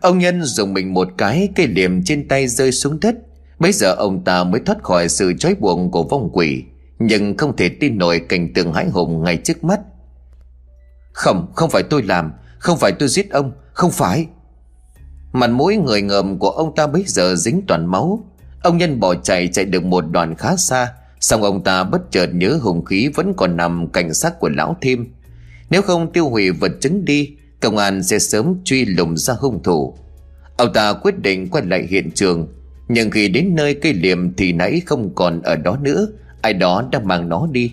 Ông Nhân dùng mình một cái Cây liềm trên tay rơi xuống đất. Bây giờ ông ta mới thoát khỏi sự trói buộc của vong quỷ Nhưng không thể tin nổi cảnh tượng hãi hùng ngay trước mắt. Không, không phải tôi làm Không phải tôi giết ông Không phải. Mặt mũi người ngợm của ông ta bây giờ dính toàn máu. Ông Nhân bỏ chạy chạy được một đoạn khá xa. Xong ông ta bất chợt nhớ hùng khí vẫn còn nằm cạnh xác của lão thêm Nếu không tiêu hủy vật chứng đi Công an sẽ sớm truy lùng ra hung thủ. Ông ta quyết định quay lại hiện trường. Nhưng khi đến nơi cây liềm thì nãy không còn ở đó nữa. Ai đó đã mang nó đi.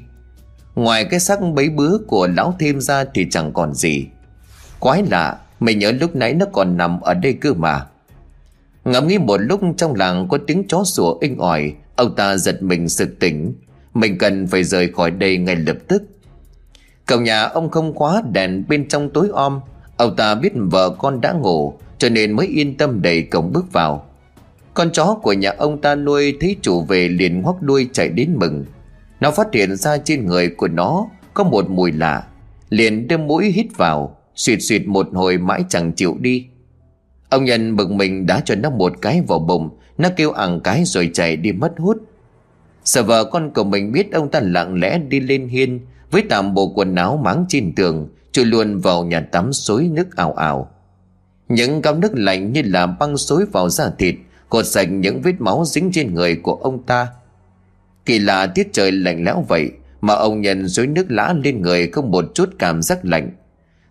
Ngoài cái xác bấy bứa của lão thêm ra thì chẳng còn gì. Quái lạ, Mình nhớ lúc nãy nó còn nằm ở đây cơ mà. Ngẫm nghĩ một lúc trong làng có tiếng chó sủa inh ỏi. Ông ta giật mình sực tỉnh. Mình cần phải rời khỏi đây ngay lập tức. Cầu nhà ông không khóa đèn bên trong tối om. Ông ta biết vợ con đã ngủ, Cho nên mới yên tâm đẩy cổng bước vào. Con chó của nhà ông ta nuôi Thấy chủ về liền ngoắc đuôi chạy đến mừng. Nó phát hiện ra trên người của nó Có một mùi lạ, Liền đưa mũi hít vào Xuyệt xuyệt một hồi mãi chẳng chịu đi. Ông nhân bực mình đã cho nó một cái vào bụng, Nó kêu ẳng cái rồi chạy đi mất hút. Sợ vợ con của mình biết ông ta lặng lẽ đi lên hiên, Với tạm bộ quần áo máng trên tường Chui luôn vào nhà tắm xối nước ảo ảo. Những gáo nước lạnh như là băng xối vào da thịt, Cột sạch những vết máu dính trên người của ông ta. Kỳ lạ tiết trời lạnh lẽo vậy Mà ông nhân xối nước lã lên người không một chút cảm giác lạnh.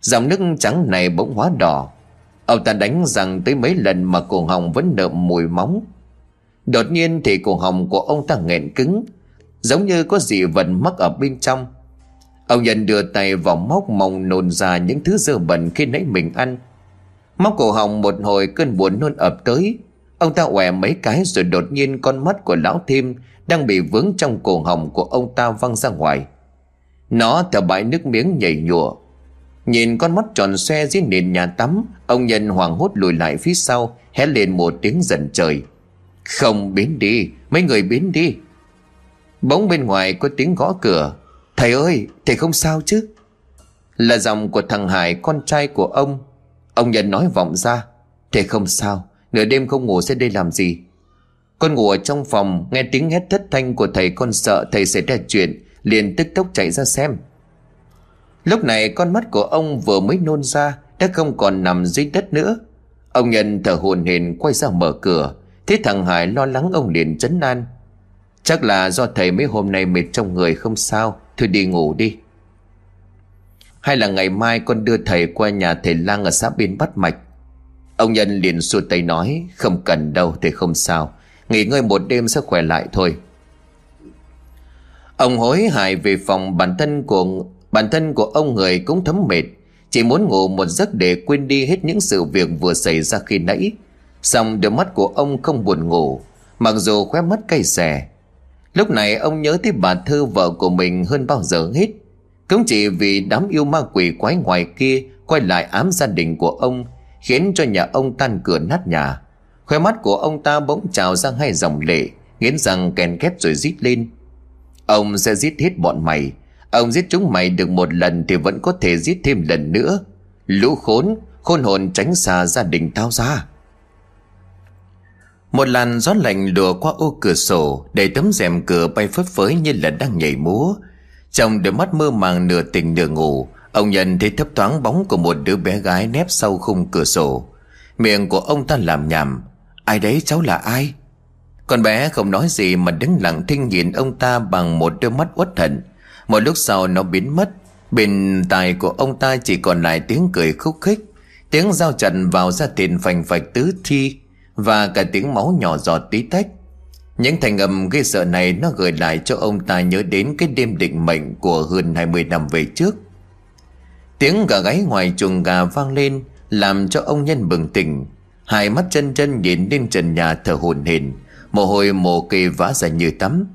Dòng nước trắng này bỗng hóa đỏ. Ông ta đánh rằng tới mấy lần mà cổ họng vẫn đượm mùi móng Đột nhiên thì cổ họng của ông ta nghẹn cứng, Giống như có gì vật mắc ở bên trong. Ông nhân đưa tay vào móc mong nôn ra những thứ dơ bẩn khi nãy mình ăn. Móc cổ họng một hồi cơn buồn nôn ập tới. Ông ta què mấy cái rồi đột nhiên con mắt của lão thêm Đang bị vướng trong cổ họng của ông ta văng ra ngoài. Nó thở bãi nước miếng nhảy nhụa. Nhìn con mắt tròn xoe dưới nền nhà tắm, Ông nhân hoảng hốt lùi lại phía sau Hét lên một tiếng giận trời. Không biến đi, Mấy người biến đi. Bỗng bên ngoài có tiếng gõ cửa. Thầy ơi, thầy không sao chứ? Là giọng của thằng Hải, con trai của ông. Ông nhân nói vọng ra, Thầy không sao, Nửa đêm không ngủ sẽ đây làm gì? Con ngủ ở trong phòng, Nghe tiếng hét thất thanh của thầy, con sợ thầy sẽ ra chuyện, Liền tức tốc chạy ra xem. Lúc này, con mắt của ông vừa mới nôn ra, Đã không còn nằm dưới đất nữa. Ông nhân thở hồn hển, quay ra mở cửa. Thế thằng Hải lo lắng, ông liền chấn an. Chắc là do thầy mấy hôm nay mệt trong người, không sao. Thôi đi ngủ đi. Hay là ngày mai con đưa thầy qua nhà thầy lang ở xã bên Bắt Mạch. Ông Nhân liền xua tay nói, Không cần đâu, thầy không sao. Nghỉ ngơi một đêm sẽ khỏe lại thôi. Ông hối hại về phòng, bản thân của, Bản thân của ông người cũng thấm mệt. Chỉ muốn ngủ một giấc để quên đi hết những sự việc vừa xảy ra khi nãy. Xong đôi mắt của ông không buồn ngủ. Mặc dù khóe mắt cay xè Lúc này ông nhớ tới bà Thư vợ của mình hơn bao giờ hết. Cũng chỉ vì đám yêu ma quỷ quái ngoài kia Quay lại ám gia đình của ông, Khiến cho nhà ông tan cửa nát nhà. Khóe mắt của ông ta bỗng trào ra hai dòng lệ, Nghiến răng kèn két rồi rít lên. Ông sẽ giết hết bọn mày. Ông giết chúng mày được một lần Thì vẫn có thể giết thêm lần nữa. Lũ khốn, Khôn hồn tránh xa gia đình tao ra. Một làn gió lạnh lùa qua ô cửa sổ Để tấm rèm cửa bay phất phới như là đang nhảy múa. Trong đôi mắt mơ màng nửa tỉnh nửa ngủ, Ông nhận thấy thấp thoáng bóng của một đứa bé gái nép sau khung cửa sổ. Miệng của ông ta làm nhảm, Ai đấy, cháu là ai? Con bé không nói gì mà đứng lặng thinh nhìn ông ta bằng một đôi mắt uất hận. Một lúc sau nó biến mất, Bên tai của ông ta chỉ còn lại tiếng cười khúc khích, Tiếng dao trận vào ra tiền phành phạch tứ thi. Và cả tiếng máu nhỏ giọt tí tách. Những thành âm gây sợ này Nó gửi lại cho ông ta nhớ đến Cái đêm định mệnh của hơn 20 năm về trước. Tiếng gà gáy ngoài chuồng gà vang lên, Làm cho ông nhân bừng tỉnh. Hai mắt chân chân nhìn lên trần nhà thở hồn hển Mồ hôi mồ kê vã ra như tắm.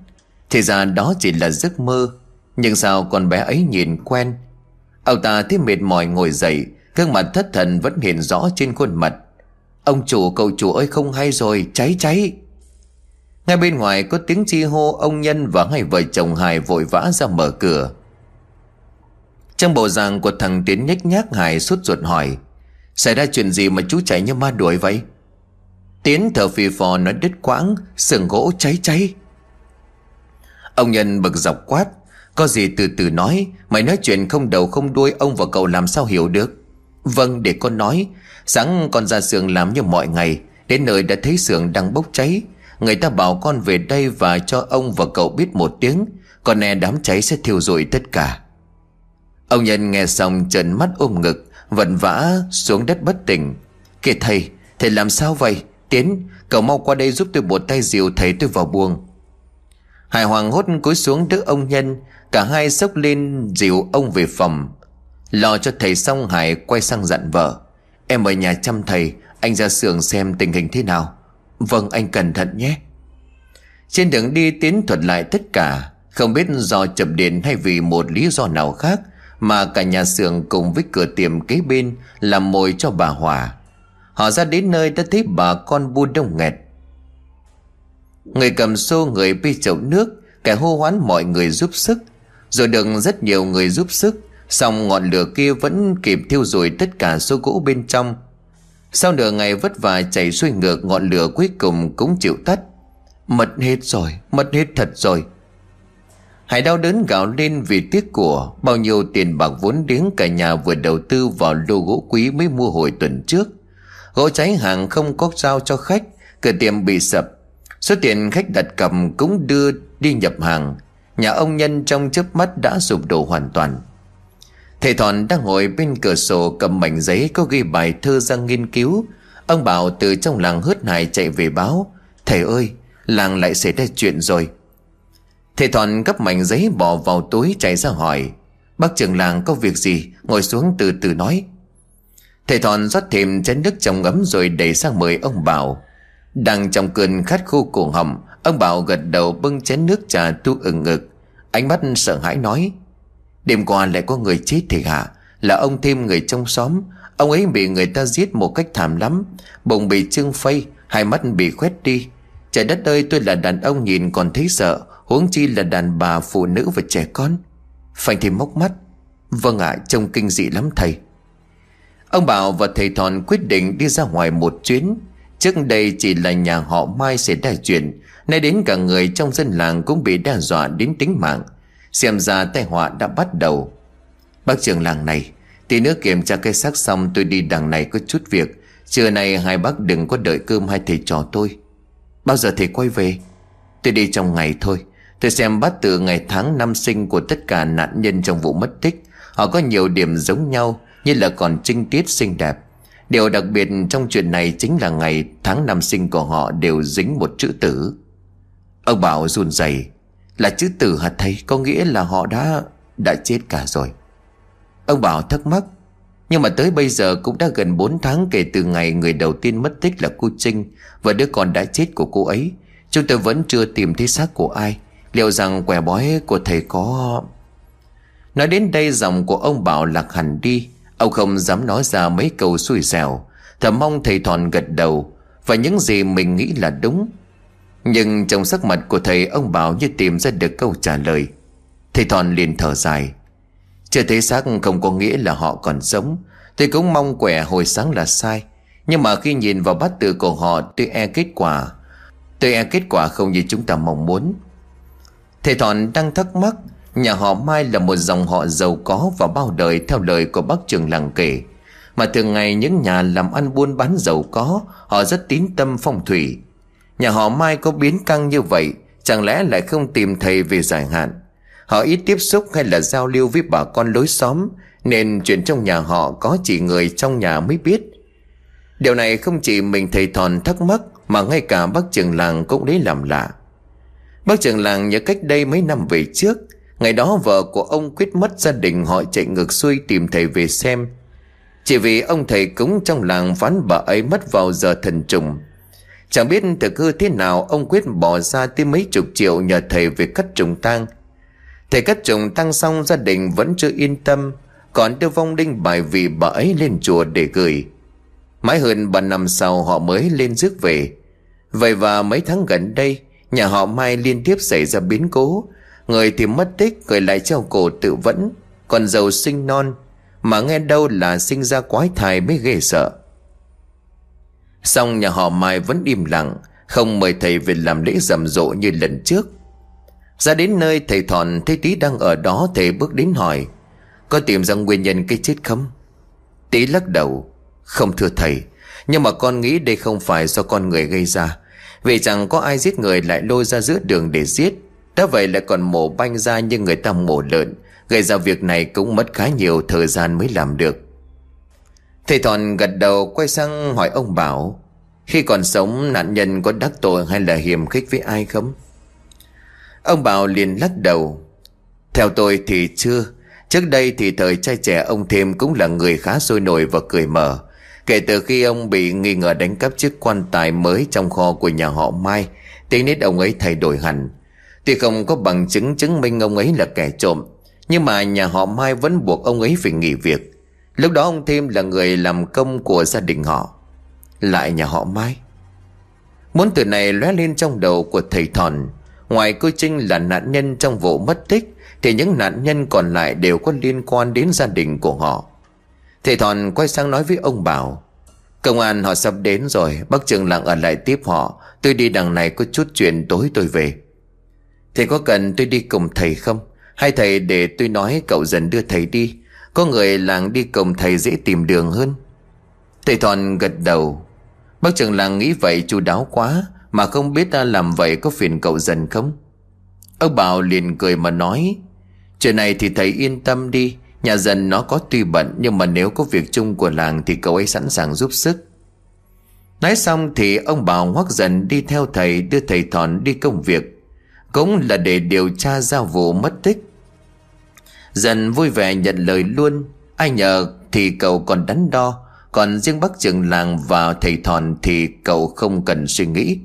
Thì ra đó chỉ là giấc mơ, nhưng sao con bé ấy nhìn quen? Ông ta thấy mệt mỏi ngồi dậy, gương mặt thất thần vẫn hiện rõ trên khuôn mặt. Ông chủ, cậu chủ ơi, không hay rồi, Cháy cháy. Ngay bên ngoài có tiếng chi hô, Ông Nhân và hai vợ chồng Hải vội vã ra mở cửa. Trong bộ dạng của thằng Tiến nhếch nhác, Hải suốt ruột hỏi, Xảy ra chuyện gì mà chú chạy như ma đuổi vậy? Tiến thở phì phò nói, đứt quãng Sườn gỗ cháy cháy. Ông nhân bực dọc quát, Có gì từ từ nói, Mày nói chuyện không đầu không đuôi, Ông và cậu làm sao hiểu được? Vâng để con nói. Sáng con ra xưởng làm như mọi ngày, Đến nơi đã thấy xưởng đang bốc cháy. Người ta bảo con về đây và cho ông và cậu biết một tiếng con e đám cháy sẽ thiêu rụi tất cả. Ông nhân nghe xong trợn mắt ôm ngực Vận vã xuống đất bất tỉnh. Kìa thầy Thầy làm sao vậy? Tiến, Cậu mau qua đây giúp tôi một tay dìu thầy tôi vào buồng. Hải Hoàng hốt cúi xuống đỡ ông nhân, Cả hai sốc lên dìu ông về phòng. Lo cho thầy xong, Hải quay sang dặn vợ. Em ở nhà chăm thầy, Anh ra xưởng xem tình hình thế nào. Vâng anh cẩn thận nhé. Trên đường đi Tiến thuật lại tất cả, Không biết do chập điện hay vì một lý do nào khác, Mà cả nhà xưởng cùng với cửa tiệm kế bên Làm mồi cho bà Hòa. Họ ra đến nơi đã thấy bà con bu đông nghẹt. Người cầm xô, người bê chậu nước, Kẻ hô hoán mọi người giúp sức. Rồi được rất nhiều người giúp sức. Xong ngọn lửa kia vẫn kịp thiêu rụi tất cả số gỗ bên trong. Sau nửa ngày vất vả chảy xuôi ngược Ngọn lửa cuối cùng cũng chịu tắt. Mất hết rồi, mất hết thật rồi. Hải đau đớn gạo lên vì tiếc của Bao nhiêu tiền bạc vốn liếng cả nhà vừa đầu tư vào lô gỗ quý mới mua hồi tuần trước. Gỗ cháy hàng không có giao cho khách Cửa tiệm bị sập. Số tiền khách đặt cầm cũng đưa đi nhập hàng. Nhà ông Nhân trong chớp mắt đã sụp đổ hoàn toàn. Thầy Thọn đang ngồi bên cửa sổ cầm mảnh giấy có ghi bài thơ ra nghiên cứu. Ông Bảo từ trong làng hớt hải chạy về báo Thầy ơi, làng lại xảy ra chuyện rồi. Thầy Thọn gấp mảnh giấy bỏ vào túi chạy ra hỏi Bác trưởng làng có việc gì? Ngồi xuống từ từ nói. Thầy Thọn rót thêm chén nước trong ấm rồi đẩy sang mời ông Bảo. Đang trong cơn khát khô cổ họng Ông Bảo gật đầu bưng chén nước trà tu ừng ngực. Ánh mắt sợ hãi nói Đêm qua lại có người chết thì hả Là ông thêm người trong xóm. Ông ấy bị người ta giết một cách thảm lắm. Bụng bị trương phây, Hai mắt bị khoét đi. Trời đất ơi, tôi là đàn ông nhìn còn thấy sợ. Huống chi là đàn bà, phụ nữ và trẻ con. Phanh thì móc mắt. Vâng ạ, trông kinh dị lắm thầy. Ông Bảo và thầy Thòn quyết định đi ra ngoài một chuyến. Trước đây chỉ là nhà họ Mai sẽ đa chuyện. Nay đến cả người trong dân làng cũng bị đe dọa đến tính mạng. Xem ra tai họa đã bắt đầu. Bác trưởng làng này, Tí nữa kiểm tra cây xác xong tôi đi đằng này có chút việc. Trưa nay hai bác đừng có đợi cơm hai thầy trò tôi. Bao giờ thầy quay về? Tôi đi trong ngày thôi. Tôi xem bắt từ ngày tháng năm sinh của tất cả nạn nhân trong vụ mất tích. Họ có nhiều điểm giống nhau, Như là còn trinh tiết xinh đẹp. Điều đặc biệt trong chuyện này chính là ngày tháng năm sinh của họ đều dính một chữ tử. Ông Bảo run rẩy. Là chữ tử hả thầy? Có nghĩa là họ đã đã chết cả rồi. Ông Bảo thắc mắc, Nhưng mà tới bây giờ cũng đã gần 4 tháng kể từ ngày người đầu tiên mất tích là cô Trinh Và đứa con đã chết của cô ấy. Chúng tôi vẫn chưa tìm thấy xác của ai. Liệu rằng quẻ bói của thầy có... Nói đến đây giọng của ông Bảo lạc hẳn đi. Ông không dám nói ra mấy câu xui xẻo. Thầm mong thầy Thòn gật đầu. Và những gì mình nghĩ là đúng nhưng trong sắc mặt của thầy, Ông Bảo như tìm ra được câu trả lời. Thầy Thòn liền thở dài. Chưa thấy xác không có nghĩa là họ còn sống. Tôi cũng mong quẻ hồi sáng là sai. Nhưng mà khi nhìn vào bát tự của họ, Tôi e kết quả. Tôi e kết quả không như chúng ta mong muốn. Thầy Thòn đang thắc mắc, Nhà họ Mai là một dòng họ giàu có và bao đời theo lời của bác trường làng kể. Mà thường ngày những nhà làm ăn buôn bán giàu có, Họ rất tín tâm phong thủy. Nhà họ Mai có biến căng như vậy, Chẳng lẽ lại không tìm thầy về dài hạn? Họ ít tiếp xúc hay là giao lưu với bà con lối xóm, Nên chuyện trong nhà họ có chỉ người trong nhà mới biết. Điều này không chỉ mình thầy Thòn thắc mắc, Mà ngay cả bác trưởng làng cũng lấy làm lạ. Bác trưởng làng nhớ cách đây mấy năm về trước, Ngày đó vợ của ông quyết mất gia đình, họ chạy ngược xuôi tìm thầy về xem. Chỉ vì ông thầy cúng trong làng phán bà ấy mất vào giờ thần trùng. Chẳng biết thực hư thế nào, ông quyết bỏ ra tới mấy chục triệu nhờ thầy về cắt trùng tang. Thầy cắt trùng tang xong, gia đình vẫn chưa yên tâm, Còn đưa vong linh bài vị bà ấy lên chùa để gửi. Mãi hơn ba năm sau, họ mới lên rước về. Vậy và mấy tháng gần đây, Nhà họ Mai liên tiếp xảy ra biến cố. Người thì mất tích, Người lại treo cổ tự vẫn, Còn giàu sinh non. Mà nghe đâu là sinh ra quái thai mới ghê sợ. Xong nhà họ Mai vẫn im lặng, Không mời thầy về làm lễ rầm rộ như lần trước. Ra đến nơi, thầy Thòn thấy tí đang ở đó, Thầy bước đến hỏi, Có tìm ra nguyên nhân cái chết không? Tí lắc đầu, Không thưa thầy, Nhưng mà con nghĩ đây không phải do con người gây ra. Vì chẳng có ai giết người lại lôi ra giữa đường để giết. Đã vậy lại còn mổ banh ra như người ta mổ lợn. Gây ra việc này cũng mất khá nhiều thời gian mới làm được. Thầy Thòn gật đầu, quay sang hỏi ông Bảo, Khi còn sống, nạn nhân có đắc tội hay là hiềm khích với ai không? Ông Bảo liền lắc đầu, Theo tôi thì chưa. Trước đây thì thời trai trẻ ông Thêm cũng là người khá sôi nổi và cười mở. Kể từ khi ông bị nghi ngờ đánh cắp chiếc quan tài mới trong kho của nhà họ Mai, Tính nết ông ấy thay đổi hẳn. Tuy không có bằng chứng chứng minh ông ấy là kẻ trộm, Nhưng mà nhà họ Mai vẫn buộc ông ấy phải nghỉ việc. Lúc đó ông Thêm là người làm công của gia đình họ. Lại nhà họ Mai. Muốn từ này lóe lên trong đầu của thầy Thòn. Ngoài cô Trinh là nạn nhân trong vụ mất tích, Thì những nạn nhân còn lại đều có liên quan đến gia đình của họ. Thầy Thòn quay sang nói với ông Bảo, Công an họ sắp đến rồi, Bác trường lặng ở lại tiếp họ. Tôi đi đằng này có chút chuyện tối tôi về. Thầy có cần tôi đi cùng thầy không? Hay thầy để tôi nói cậu dần đưa thầy đi? Có người làng đi cùng thầy dễ tìm đường hơn. Thầy Thòn gật đầu. Bác trưởng làng nghĩ vậy chu đáo quá, Mà không biết ta làm vậy có phiền cậu dần không? Ông Bảo liền cười mà nói, Chuyện này thì thầy yên tâm đi. Nhà dần nó có tuy bận, Nhưng mà nếu có việc chung của làng Thì cậu ấy sẵn sàng giúp sức. Nói xong thì ông Bảo hoắc dần đi theo thầy, Đưa thầy Thòn đi công việc. Cũng là để điều tra ra vụ mất tích. Dần vui vẻ nhận lời luôn. Ai nhờ thì cậu còn đắn đo. Còn riêng bác trường làng và thầy thòn Thì cậu không cần suy nghĩ.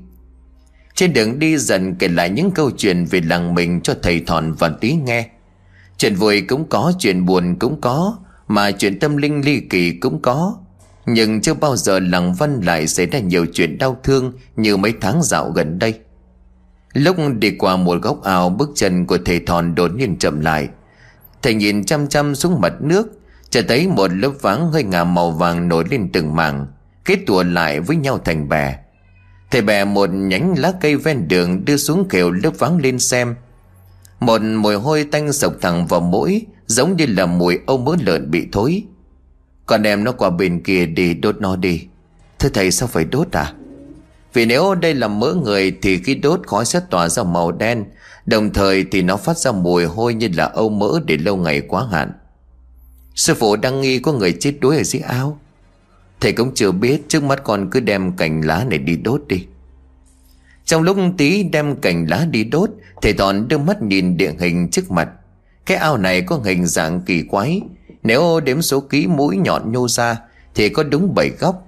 Trên đường đi dần kể lại những câu chuyện về làng mình cho thầy thòn và tí nghe. Chuyện vui cũng có, chuyện buồn cũng có Mà chuyện tâm linh ly kỳ cũng có. Nhưng chưa bao giờ làng văn lại xảy ra nhiều chuyện đau thương Như mấy tháng dạo gần đây. Lúc đi qua một góc ao Bước chân của thầy thòn đột nhiên chậm lại. Thầy nhìn chăm chăm xuống mặt nước chờ thấy một lớp váng hơi ngả màu vàng nổi lên từng mảng, Kết tùa lại với nhau thành bè. Thầy bè một nhánh lá cây ven đường Đưa xuống kêu lớp váng lên xem. Một mùi hôi tanh sộc thẳng vào mũi, Giống như là mùi âu mỡ lợn bị thối. Còn em nó qua bên kia đi đốt nó đi. Thưa thầy, sao phải đốt à? Vì nếu đây là mỡ người Thì khi đốt khói sẽ tỏa ra màu đen Đồng thời thì nó phát ra mùi hôi như là âu mỡ để lâu ngày quá hạn. Sư phụ đang nghi có người chết đuối ở dưới ao, Thầy cũng chưa biết trước mắt con cứ đem cành lá này đi đốt đi. Trong lúc tí đem cành lá đi đốt Thầy toàn đưa mắt nhìn địa hình trước mặt. Cái ao này có hình dạng kỳ quái. Nếu đếm số ký mũi nhọn nhô ra Thì có đúng 7 góc.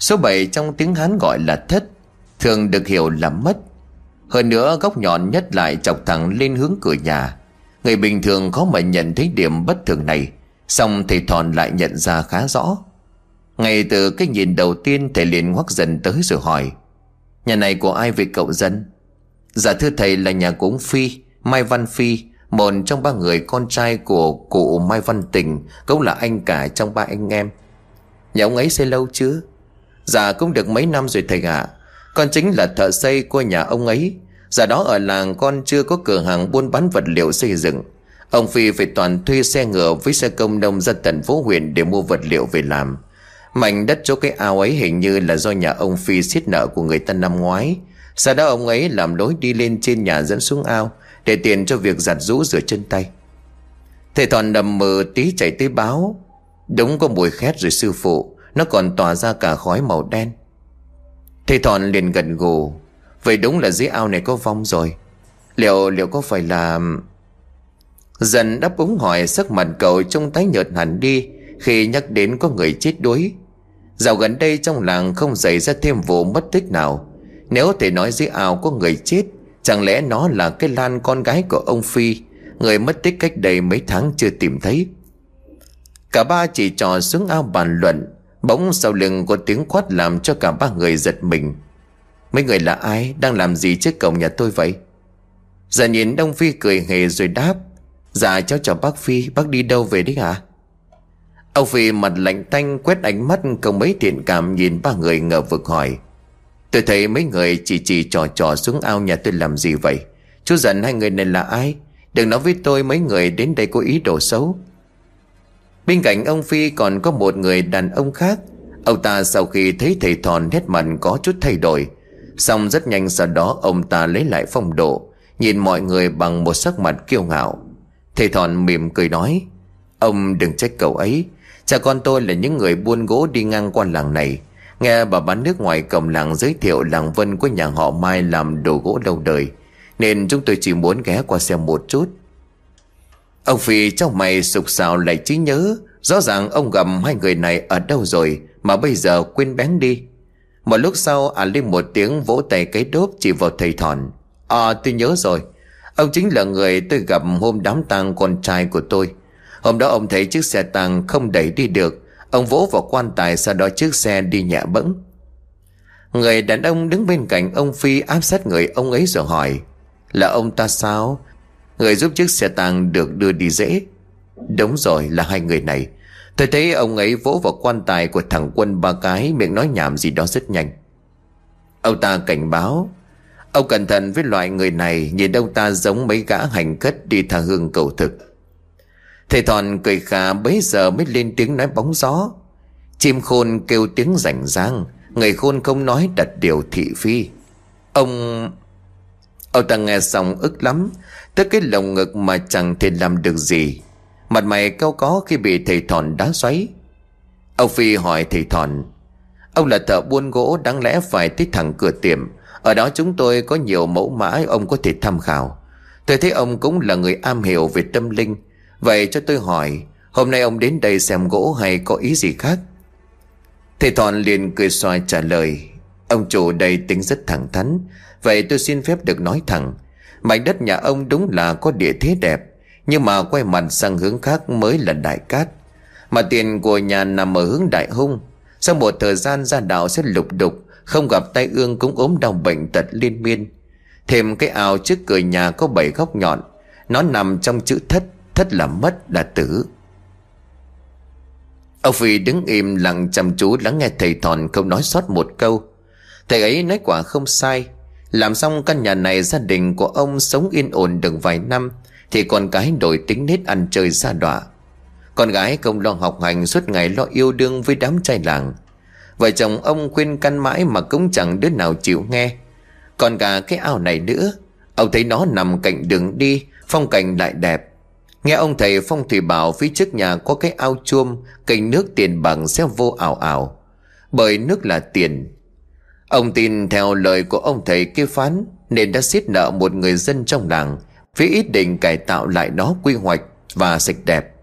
Số 7 trong tiếng Hán gọi là thất Thường được hiểu là mất hơn nữa, góc nhọn nhất lại chọc thẳng lên hướng cửa nhà. Người bình thường khó mà nhận thấy điểm bất thường này Xong thầy Thòn lại nhận ra khá rõ. Ngay từ cái nhìn đầu tiên, thầy liền ngoắc dần tới rồi hỏi, Nhà này của ai về cậu dân? Dạ thưa thầy là nhà của ông Phi, Mai Văn Phi, Một trong ba người con trai của cụ Mai Văn Tình Cũng là anh cả trong ba anh em. Nhà ông ấy xây lâu chưa? Dạ cũng được mấy năm rồi thầy ạ con chính là thợ xây của nhà ông ấy. Giờ đó ở làng con chưa có cửa hàng buôn bán vật liệu xây dựng. Ông Phi phải toàn thuê xe ngựa với xe công nông ra tận phố huyện để mua vật liệu về làm. Mảnh đất chỗ cái ao ấy hình như là do nhà ông Phi xiết nợ của người ta năm ngoái. Sau đó ông ấy làm lối đi lên trên nhà dẫn xuống ao Để tiền cho việc giặt rũ rửa chân tay. Thầy toàn đầm mờ tí chạy tới báo. Đúng có mùi khét rồi sư phụ, Nó còn tỏa ra cả khói màu đen. Thầy Thọn liền gần gù. Vậy đúng là dưới ao này có vong rồi. Liệu liệu có phải là Dần đáp ứng hỏi sắc mặt cậu trông tái nhợt hẳn đi, Khi nhắc đến có người chết đuối. Dạo gần đây trong làng không xảy ra thêm vụ mất tích nào. Nếu thể nói dưới ao có người chết, Chẳng lẽ nó là cái Lan con gái của ông Phi, Người mất tích cách đây mấy tháng chưa tìm thấy? Cả ba chỉ trò xuống ao bàn luận. Bỗng sau lưng có tiếng quát làm cho cả ba người giật mình. Mấy người là ai? Đang làm gì trước cổng nhà tôi vậy? Dạ nhìn Đông Phi cười hề rồi đáp. Dạ cháu chào bác Phi, Bác đi đâu về đấy hả Ông Phi mặt lạnh tanh quét ánh mắt không mấy thiện cảm nhìn ba người ngờ vực hỏi. Tôi thấy mấy người chỉ chỉ trò trò xuống ao nhà tôi làm gì vậy? Chú giận hai người này là ai? Đừng nói với tôi mấy người đến đây có ý đồ xấu. Bên cạnh ông Phi còn có một người đàn ông khác. Ông ta sau khi thấy thầy Thòn nét mặt có chút thay đổi, Xong rất nhanh sau đó ông ta lấy lại phong độ, Nhìn mọi người bằng một sắc mặt kiêu ngạo. Thầy Thòn mỉm cười nói, Ông đừng trách cậu ấy. Cha con tôi là những người buôn gỗ đi ngang qua làng này. Nghe bà bán nước ngoài cầm làng giới thiệu làng Vân của nhà họ Mai làm đồ gỗ lâu đời, Nên chúng tôi chỉ muốn ghé qua xem một chút. Ông Phi trong mày sục sạo lại trí nhớ. Rõ ràng ông gặp hai người này ở đâu rồi, Mà bây giờ quên bén đi. Một lúc sau à lên một tiếng vỗ tay cái đốp chỉ vào thầy thòn. À tôi nhớ rồi. Ông chính là người tôi gặp hôm đám tang con trai của tôi. Hôm đó ông thấy chiếc xe tang không đẩy đi được. Ông vỗ vào quan tài, sau đó chiếc xe đi nhẹ bẫng. Người đàn ông đứng bên cạnh ông Phi áp sát người ông ấy rồi hỏi, Là ông ta sao? Người giúp chiếc xe tang được đưa đi dễ. Đúng rồi, là hai người này. Tôi thấy ông ấy vỗ vào quan tài của thằng quân ba cái, Miệng nói nhảm gì đó rất nhanh. Ông ta cảnh báo, Ông cẩn thận với loại người này, Nhìn ông ta giống mấy gã hành cất đi thả hương cầu thực. Thầy Thòn cười khà bấy giờ mới lên tiếng nói bóng gió. Chim khôn kêu tiếng rảnh rang, Người khôn không nói đặt điều thị phi. Ông... Ông ta nghe xong ức lắm Tới cái lồng ngực mà chẳng thể làm được gì. Mặt mày cao có khi bị thầy Thòn đá xoáy. Ông Phi hỏi thầy Thòn Ông là thợ buôn gỗ, đáng lẽ phải tới thẳng cửa tiệm. Ở đó chúng tôi có nhiều mẫu mã, ông có thể tham khảo. Tôi thấy ông cũng là người am hiểu về tâm linh. Vậy cho tôi hỏi, Hôm nay ông đến đây xem gỗ hay có ý gì khác? Thầy Thọn liền cười xoa trả lời, Ông chủ đây tính rất thẳng thắn. Vậy tôi xin phép được nói thẳng. Mảnh đất nhà ông đúng là có địa thế đẹp, Nhưng mà quay mặt sang hướng khác mới là đại cát. Mà tiền của nhà nằm ở hướng đại hung. Sau một thời gian ra đạo sẽ lục đục, Không gặp tay ương cũng ốm đau bệnh tật liên miên. Thêm cái ao trước cửa nhà có bảy góc nhọn, Nó nằm trong chữ thất Thất là mất là tử. Ông Phi đứng im lặng chăm chú lắng nghe thầy Thòn không nói sót một câu. Thầy ấy nói quả không sai làm xong căn nhà này gia đình của ông sống yên ổn được vài năm, Thì con cái đổi tính nết ăn chơi xa đọa. Con gái không lo học hành suốt ngày lo yêu đương với đám trai làng. Vợ chồng ông khuyên căn mãi mà cũng chẳng đứa nào chịu nghe. Còn cả cái ao này nữa, Ông thấy nó nằm cạnh đường đi, Phong cảnh lại đẹp. Nghe ông thầy phong thủy bảo phía trước nhà có cái ao chuông cành nước tiền bằng sẽ vô ảo ảo. Bởi nước là tiền Ông tin theo lời của ông thầy kia phán, Nên đã xiết nợ một người dân trong làng Với ý định cải tạo lại nó quy hoạch và sạch đẹp.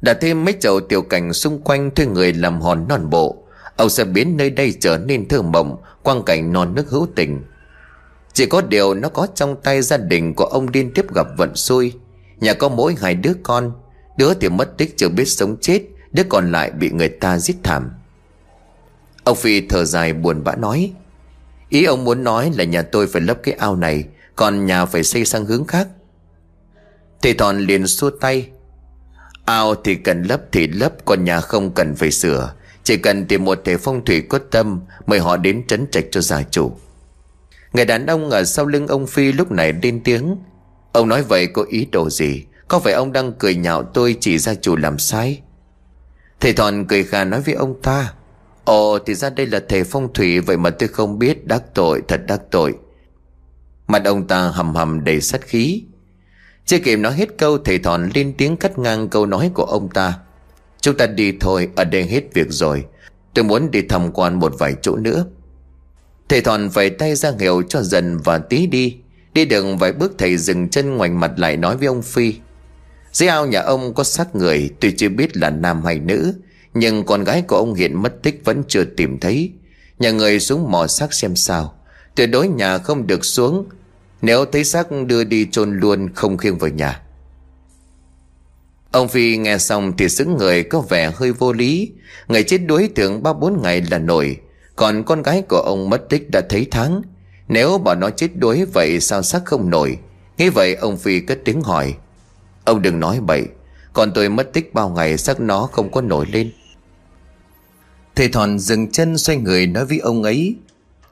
Đã thêm mấy chậu tiểu cảnh xung quanh thuê người làm hòn non bộ, Ông sẽ biến nơi đây trở nên thơ mộng, Quang cảnh non nước hữu tình. Chỉ có điều nó có trong tay gia đình của ông liên tiếp gặp vận xui. Nhà có mỗi hai đứa con, Đứa thì mất tích chưa biết sống chết, Đứa còn lại bị người ta giết thảm. Ông Phi thở dài buồn bã nói, Ý ông muốn nói là nhà tôi phải lấp cái ao này, Còn nhà phải xây sang hướng khác. Thầy Thòn liền xua tay, Ao thì cần lấp thì lấp, Còn nhà không cần phải sửa. Chỉ cần tìm một thể phong thủy có tâm, Mời họ đến trấn trạch cho gia chủ. Người đàn ông ở sau lưng ông Phi lúc này lên tiếng, Ông nói vậy có ý đồ gì? Có phải ông đang cười nhạo tôi chỉ gia chủ làm sai? Thầy Thòn cười khà nói với ông ta Ồ, thì ra đây là thầy phong thủy, Vậy mà tôi không biết đắc tội, thật đắc tội. Mặt ông ta hầm hầm đầy sát khí. Chưa kịp nói hết câu, Thầy Thòn lên tiếng cắt ngang câu nói của ông ta. Chúng ta đi thôi, Ở đây hết việc rồi. Tôi muốn đi tham quan một vài chỗ nữa. Thầy Thòn vẩy tay ra hiệu cho dần và tí đi. Đi được vài bước, thầy dừng chân ngoảnh mặt lại nói với ông Phi. Dưới ao nhà ông có xác người, tôi chưa biết là nam hay nữ. Nhưng con gái của ông hiện mất tích vẫn chưa tìm thấy. Nhà người xuống mò xác xem sao. Tuyệt đối nhà không được xuống. Nếu thấy xác đưa đi chôn luôn không khiêng vào nhà. Ông Phi nghe xong thì xứng người, có vẻ hơi vô lý. Người chết đuối tưởng ba bốn ngày là nổi. Còn con gái của ông mất tích đã thấy tháng. Nếu bảo nó chết đuối vậy sao xác không nổi? Nghĩ vậy ông Phi cất tiếng hỏi. Ông đừng nói bậy. Còn tôi mất tích bao ngày, xác nó không có nổi lên. Thầy Thòn dừng chân xoay người nói với ông ấy.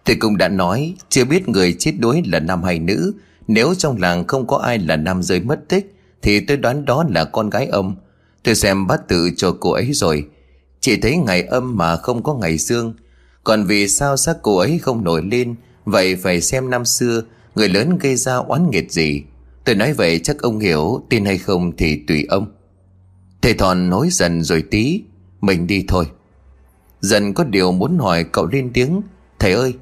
Thầy cũng đã nói, Chưa biết người chết đuối là nam hay nữ. Nếu trong làng không có ai là nam giới mất tích, Thì tôi đoán đó là con gái ông Tôi xem bát tự cho cô ấy rồi. Chỉ thấy ngày âm mà không có ngày dương. Còn vì sao xác cô ấy không nổi lên, Vậy phải xem năm xưa, Người lớn gây ra oán nghiệt gì? Tôi nói vậy chắc ông hiểu Tin hay không thì tùy ông. Thầy Thòn nói dần rồi tí, Mình đi thôi. Dần có điều muốn hỏi cậu lên tiếng, Thầy ơi,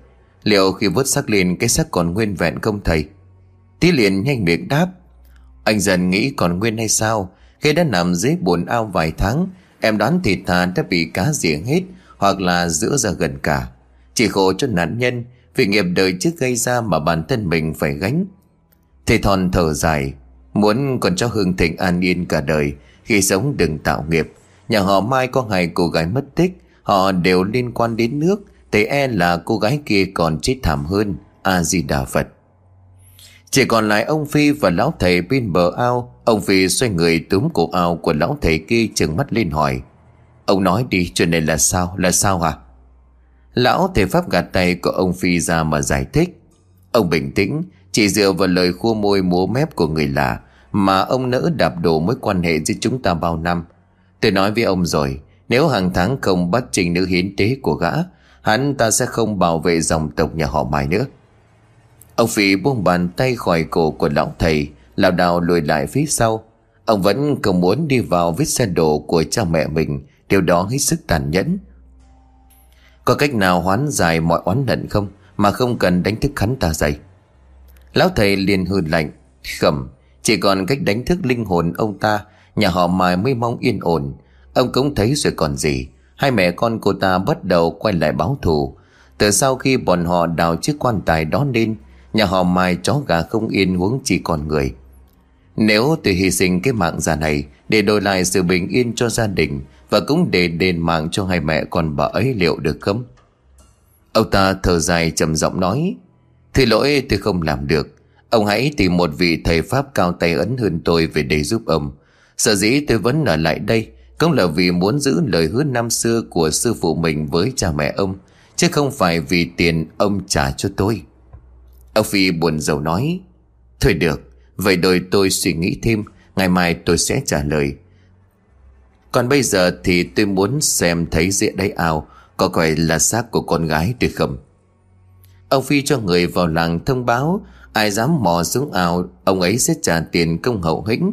Liệu khi vớt xác lên cái xác còn nguyên vẹn không thầy? Tí liền nhanh miệng đáp, Anh dần nghĩ còn nguyên hay sao? Khi đã nằm dưới bồn ao vài tháng, Em đoán thịt thà đã bị cá rỉa hết Hoặc là giữa ra gần cả. Chỉ khổ cho nạn nhân Vì nghiệp đời trước gây ra mà bản thân mình phải gánh. Thầy Thòn thở dài, Muốn còn cho Hương Thịnh an yên cả đời, Khi sống đừng tạo nghiệp. Nhà họ Mai có hai cô gái mất tích Họ đều liên quan đến nước Thầy e là cô gái kia còn chết thảm hơn, A-di-đà Phật. Chỉ còn lại ông Phi và lão thầy bên bờ ao, Ông Phi xoay người túm cổ ao của lão thầy kia trừng mắt lên hỏi. Ông nói đi, chuyện này là sao Là sao hả? Lão thầy Pháp gạt tay của ông Phi ra mà giải thích. Ông bình tĩnh, Chỉ dựa vào lời khua môi múa mép của người lạ Mà ông nỡ đạp đổ mối quan hệ giữa chúng ta bao năm. Tôi nói với ông rồi nếu hàng tháng không bắt trình nữ hiến tế của gã, Hắn ta sẽ không bảo vệ dòng tộc nhà họ Mai nữa. Ông Phi buông bàn tay khỏi cổ của lão thầy, lảo đảo lùi lại phía sau. Ông vẫn không muốn đi vào vết xe đổ của cha mẹ mình, Điều đó hết sức tàn nhẫn. Có cách nào hoán giải mọi oán hận không Mà không cần đánh thức hắn ta dậy? Lão thầy liền hư lạnh, Khẩm, Chỉ còn cách đánh thức linh hồn ông ta, Nhà họ Mai mới mong yên ổn. Ông cũng thấy rồi còn gì. Hai mẹ con cô ta bắt đầu quay lại báo thù. Từ sau khi bọn họ đào chiếc quan tài đó lên, Nhà họ Mai chó gà không yên huống chỉ còn người. Nếu tôi hy sinh cái mạng già này Để đổi lại sự bình yên cho gia đình Và cũng để đền mạng cho hai mẹ con bà ấy liệu được không? Ông ta thở dài trầm giọng nói, Thì lỗi tôi không làm được. Ông hãy tìm một vị thầy Pháp cao tay ấn hơn tôi về đây giúp ông. Sở dĩ tôi vẫn ở lại đây cũng là vì muốn giữ lời hứa năm xưa của sư phụ mình với cha mẹ ông, Chứ không phải vì tiền ông trả cho tôi. Ông Phi buồn rầu nói, Thôi được, Vậy đời tôi suy nghĩ thêm, Ngày mai tôi sẽ trả lời. Còn bây giờ thì tôi muốn xem thấy dĩa đáy ao Có phải là xác của con gái tôi không? Ông Phi cho người vào làng thông báo, Ai dám mò xuống ao, Ông ấy sẽ trả tiền công hậu hĩnh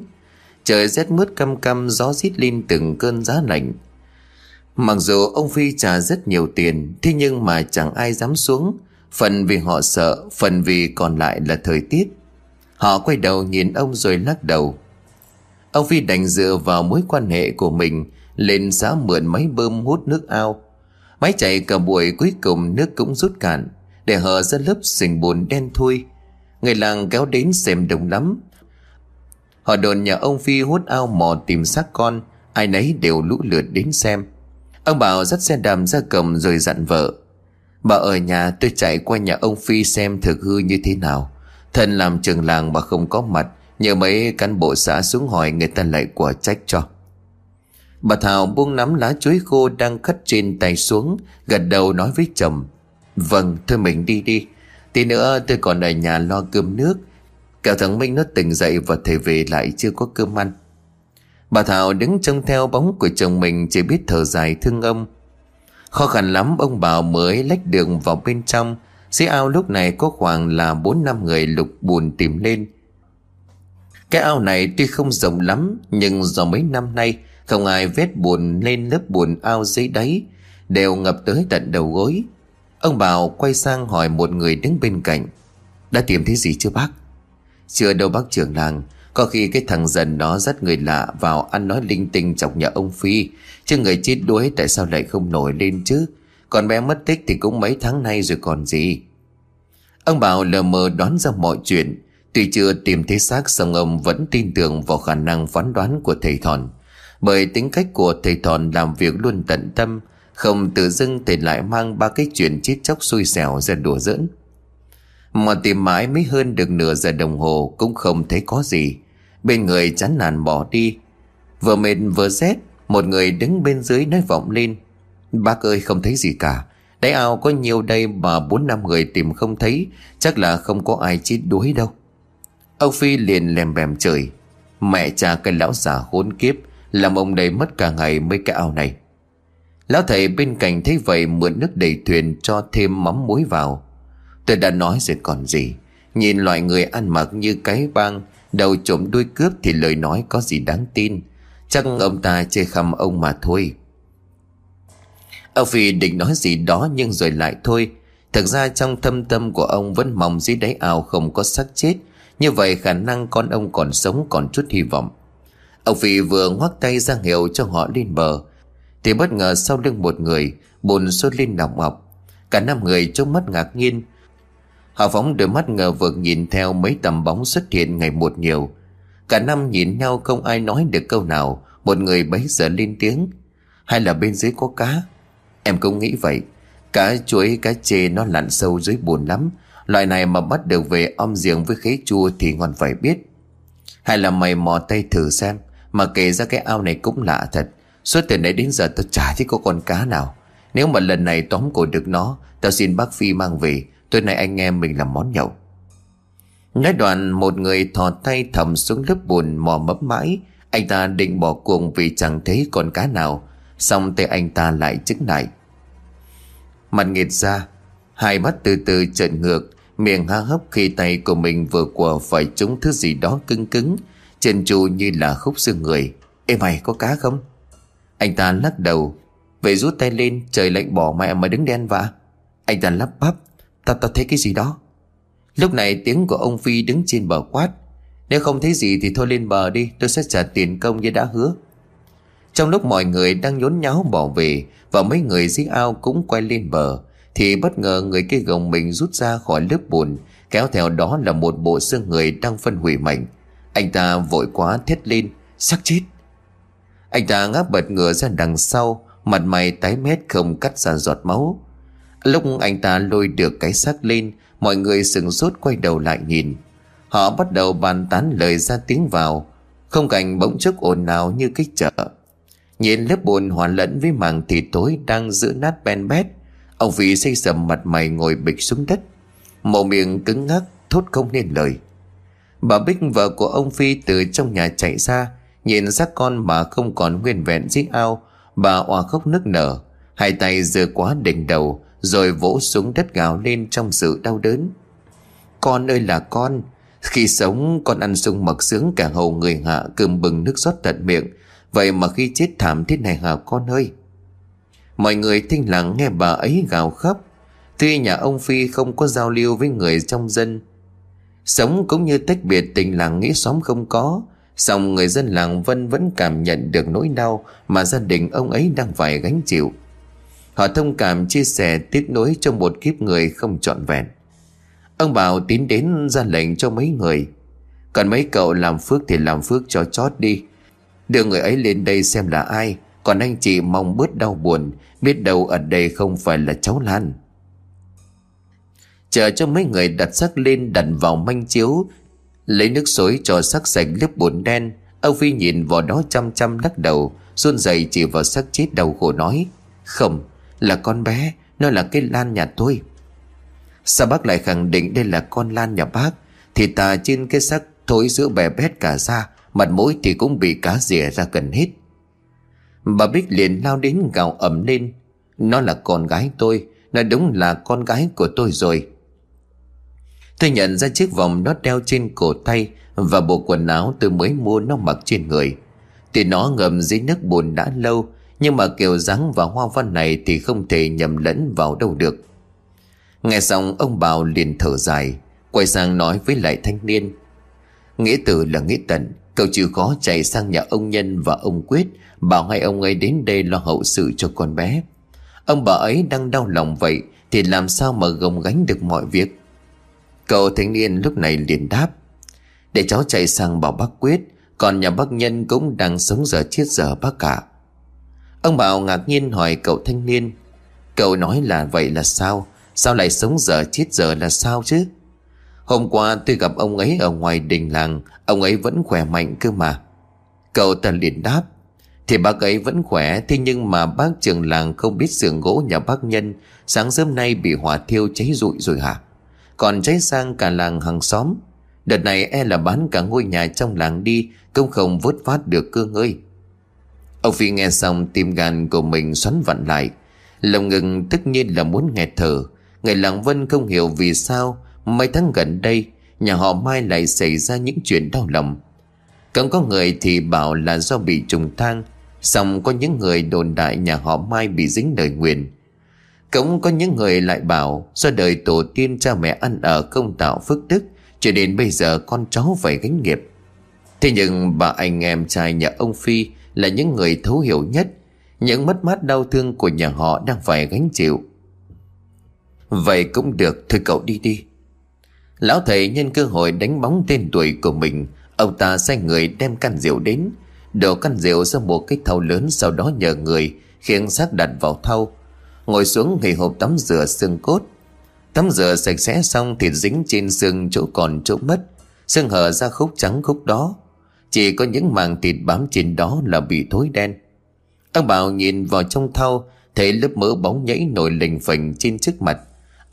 Trời rét mướt căm căm, gió rít lên từng cơn giá lạnh. Mặc dù ông Phi trả rất nhiều tiền, Thế nhưng mà chẳng ai dám xuống. Phần vì họ sợ, Phần vì còn lại là thời tiết. Họ quay đầu nhìn ông rồi lắc đầu. Ông Phi đành dựa vào mối quan hệ của mình, Lên xã mượn máy bơm hút nước ao. Máy chạy cả buổi cuối cùng nước cũng rút cạn, Để hở ra lớp sình bùn đen thui. Người làng kéo đến xem đông lắm. Họ đồn nhà ông Phi hút ao mò tìm xác con, Ai nấy đều lũ lượt đến xem. Ông Bảo dắt xe đạp ra cầm rồi dặn vợ, Bà ở nhà, tôi chạy qua nhà ông Phi xem thực hư như thế nào. Thân làm trường làng mà không có mặt, Nhờ mấy cán bộ xã xuống hỏi người ta lại quả trách cho. Bà Thảo buông nắm lá chuối khô đang khất trên tay xuống, Gật đầu nói với chồng Vâng thôi mình đi đi. Tí nữa tôi còn ở nhà lo cơm nước cả thằng Minh nó tỉnh dậy và thầy về lại chưa có cơm ăn. Bà Thảo đứng trông theo bóng của chồng mình, chỉ biết thở dài thương ông Khó khăn lắm, ông Bảo mới lách đường vào bên trong. Dưới ao lúc này có khoảng là 4 năm người lục bùn tìm lên. Cái ao này tuy không rộng lắm, Nhưng do mấy năm nay, Không ai vét bùn lên lớp bùn ao dưới đáy, Đều ngập tới tận đầu gối. Ông Bảo quay sang hỏi một người đứng bên cạnh, Đã tìm thấy gì chưa bác? Chưa đâu bác trưởng làng, Có khi cái thằng dần đó dắt người lạ vào ăn nói linh tinh chọc nhà ông Phi. Chứ người chết đuối tại sao lại không nổi lên chứ? Còn bé mất tích thì cũng mấy tháng nay rồi còn gì? Ông Bảo lờ mờ đoán ra mọi chuyện. Tuy chưa tìm thấy xác, song ông vẫn tin tưởng vào khả năng phán đoán của thầy Thòn. Bởi tính cách của thầy Thòn làm việc luôn tận tâm, Không tự dưng thầy lại mang ba cái chuyện chết chóc xui xẻo ra đùa giỡn mà tìm mãi mới hơn được nửa giờ đồng hồ Cũng không thấy có gì. Bên người chán nản bỏ đi. Vừa mệt vừa rét Một người đứng bên dưới nói vọng lên. Bác ơi, không thấy gì cả. Đáy ao có nhiều đây mà bốn năm người tìm không thấy, Chắc là không có ai chết đuối đâu. Ông Phi liền lèm bèm trời Mẹ cha cái lão già khốn kiếp, Làm ông đầy mất cả ngày mấy cái ao này. Lão thầy bên cạnh thấy vậy Mượn nước đầy thuyền cho thêm mắm muối vào. Tôi đã nói rồi còn gì. Nhìn loại người ăn mặc như cái băng Đầu trộm đuôi cướp thì lời nói có gì đáng tin. Chắc ông ta chê khăm ông mà thôi. Ông Phi định nói gì đó nhưng rồi lại thôi. Thực ra trong thâm tâm của ông vẫn mong dưới đáy ao không có xác chết. Như vậy khả năng con ông còn sống còn chút hy vọng. Ông Phi vừa ngoắc tay ra hiệu cho họ lên bờ. Thì bất ngờ sau lưng một người, Bồn sốt lên nòng ọc. Cả năm người trông mắt ngạc nhiên Họ phóng đôi mắt ngờ vực nhìn theo mấy tầm bóng xuất hiện ngày một nhiều. Cả năm nhìn nhau không ai nói được câu nào. Một người bấy giờ lên tiếng. Hay là bên dưới có cá? Em cũng nghĩ vậy. Cá chuối, cá chê nó lặn sâu dưới bùn lắm. Loại này mà bắt được về om giềng với khế chua thì ngon phải biết. Hay là mày mò tay thử xem. Mà kể ra cái ao này cũng lạ thật. Suốt từ nãy đến giờ tao chả thấy có con cá nào. Nếu mà lần này tóm cổ được nó, Tao xin bác Phi mang về. Tối nay anh em mình làm món nhậu. Nói đoạn một người thò tay thầm xuống lớp bùn mò mấp mãi. Anh ta định bỏ cuồng vì chẳng thấy con cá nào. Xong tay anh ta lại chứng lại. Mặt nghiệt ra, Hai mắt từ từ trợn ngược. Miệng há hấp khi tay của mình vừa qua phải trúng thứ gì đó cứng cứng. Trên trù như là khúc xương người. Ê mày, có cá không? Anh ta lắc đầu. Vậy rút tay lên, trời lạnh bỏ mẹ mà đứng đen vạ. Anh ta lắp bắp. Tao ta thấy cái gì đó? Lúc này tiếng của ông Phi đứng trên bờ quát. Nếu không thấy gì thì thôi lên bờ đi, Tôi sẽ trả tiền công như đã hứa. Trong lúc mọi người đang nhốn nháo bỏ về Và mấy người dưới ao cũng quay lên bờ, Thì bất ngờ người kia gồng mình rút ra khỏi lớp bùn, Kéo theo đó là một bộ xương người đang phân hủy mạnh. Anh ta vội quá thét lên Sắc chết! Anh ta ngáp bật ngửa ra đằng sau, Mặt mày tái mét không cắt ra giọt máu. Lúc anh ta lôi được cái xác lên, Mọi người sừng sốt quay đầu lại nhìn. Họ bắt đầu bàn tán lời ra tiếng vào. Không cảnh bỗng chốc ồn ào như cái chợ. Nhìn lớp bùn hòa lẫn với màng thịt tối đang giữ nát ben bét. Ông Phi xây sầm mặt mày ngồi bịch xuống đất. Màu miệng cứng ngắc, thốt không nên lời. Bà Bích, vợ của ông Phi, từ trong nhà chạy ra. Nhìn xác con mà không còn nguyên vẹn dưới ao, Bà òa khóc nức nở. Hai tay giơ quá đỉnh đầu rồi vỗ xuống đất gào lên trong sự đau đớn. Con ơi là con, Khi sống con ăn sung mặc sướng cả hầu người hạ cơm bừng nước rót tận miệng. Vậy mà khi chết thảm thế này hả con ơi? Mọi người thinh lặng nghe bà ấy gào khóc. Tuy nhà ông Phi không có giao lưu với người trong dân, Sống cũng như tách biệt tình làng nghĩ xóm không có. Song người dân làng Vân vẫn cảm nhận được nỗi đau Mà gia đình ông ấy đang phải gánh chịu. Họ thông cảm chia sẻ tiếc nối cho một kiếp người không trọn vẹn. Ông Bảo tín đến ra lệnh cho mấy người. Còn mấy cậu làm phước thì làm phước cho chót đi. Đưa người ấy lên đây xem là ai. Còn anh chị mong bớt đau buồn, Biết đâu ở đây không phải là cháu Lan. Chờ cho mấy người đặt sắc lên đặt vào manh chiếu, Lấy nước xối cho sắc sạch lớp bùn đen. Âu Phi nhìn vào đó chăm chăm lắc đầu, run rẩy chỉ vào sắc chết đầu khổ nói, Không là con bé, Nó là cái Lan nhà tôi. Sao bác lại khẳng định đây là con Lan nhà bác? Thì tà trên cái xác thối giữa bè bét cả ra Mặt mũi thì cũng bị cá rỉa ra gần hết. Bà Bích liền lao đến gào ẩm lên. Nó là con gái tôi, Nó đúng là con gái của tôi rồi. Tôi nhận ra chiếc vòng nó đeo trên cổ tay Và bộ quần áo tôi mới mua nó mặc trên người. Thì nó ngầm dưới nước bùn đã lâu nhưng mà kiểu dáng và hoa văn này Thì không thể nhầm lẫn vào đâu được. Nghe xong, ông Bảo liền thở dài, Quay sang nói với lại thanh niên. Nghĩa tử là nghĩa tận, Cậu chịu khó chạy sang nhà ông Nhân và ông Quyết, Bảo hai ông ấy đến đây lo hậu sự cho con bé. Ông bà ấy đang đau lòng vậy, Thì làm sao mà gồng gánh được mọi việc? Cậu thanh niên lúc này liền đáp, Để cháu chạy sang bảo bác Quyết, Còn nhà bác Nhân cũng đang sống giờ chết giờ bác cả Ông Bảo ngạc nhiên hỏi cậu thanh niên, Cậu nói là vậy là sao? Sao lại sống giờ chết giờ là sao chứ? Hôm qua tôi gặp ông ấy ở ngoài đình làng, Ông ấy vẫn khỏe mạnh cơ mà. Cậu ta liền đáp, Thì bác ấy vẫn khỏe, Thế nhưng mà bác trường làng không biết xưởng gỗ nhà bác nhân Sáng sớm nay bị hỏa thiêu cháy rụi rồi hả? Còn cháy sang cả làng hàng xóm. Đợt này e là bán cả ngôi nhà trong làng đi Công không vớt phát được cương ơi Ông Phi nghe xong, tim gan của mình xoắn vặn lại. Lòng ngừng tất nhiên là muốn nghẹt thở. Người làng Vân không hiểu vì sao Mấy tháng gần đây, Nhà họ Mai lại xảy ra những chuyện đau lòng. Cũng có người thì bảo là do bị trùng thang, Xong có những người đồn đại nhà họ Mai bị dính đời nguyền. Cũng có những người lại bảo, Do đời tổ tiên cha mẹ ăn ở không tạo phước đức, Cho đến bây giờ con cháu phải gánh nghiệp. Thế nhưng bà anh em trai nhà ông Phi là những người thấu hiểu nhất. Những mất mát đau thương của nhà họ đang phải gánh chịu. Vậy cũng được, Thôi cậu đi đi. Lão thầy nhân cơ hội đánh bóng tên tuổi của mình. Ông ta sai người đem căn rượu đến. Đổ căn rượu ra một cái thau lớn Sau đó nhờ người khiêng xác đặt vào thau. Ngồi xuống nghỉ hộp tắm rửa xương cốt. Tắm rửa sạch sẽ xong thì dính trên xương chỗ còn chỗ mất. Xương hở ra khúc trắng khúc đó. Chỉ có những màng thịt bám trên đó là bị thối đen. Ông Bảo nhìn vào trong thau, Thấy lớp mỡ bóng nhảy nổi lềnh phềnh trên trước mặt.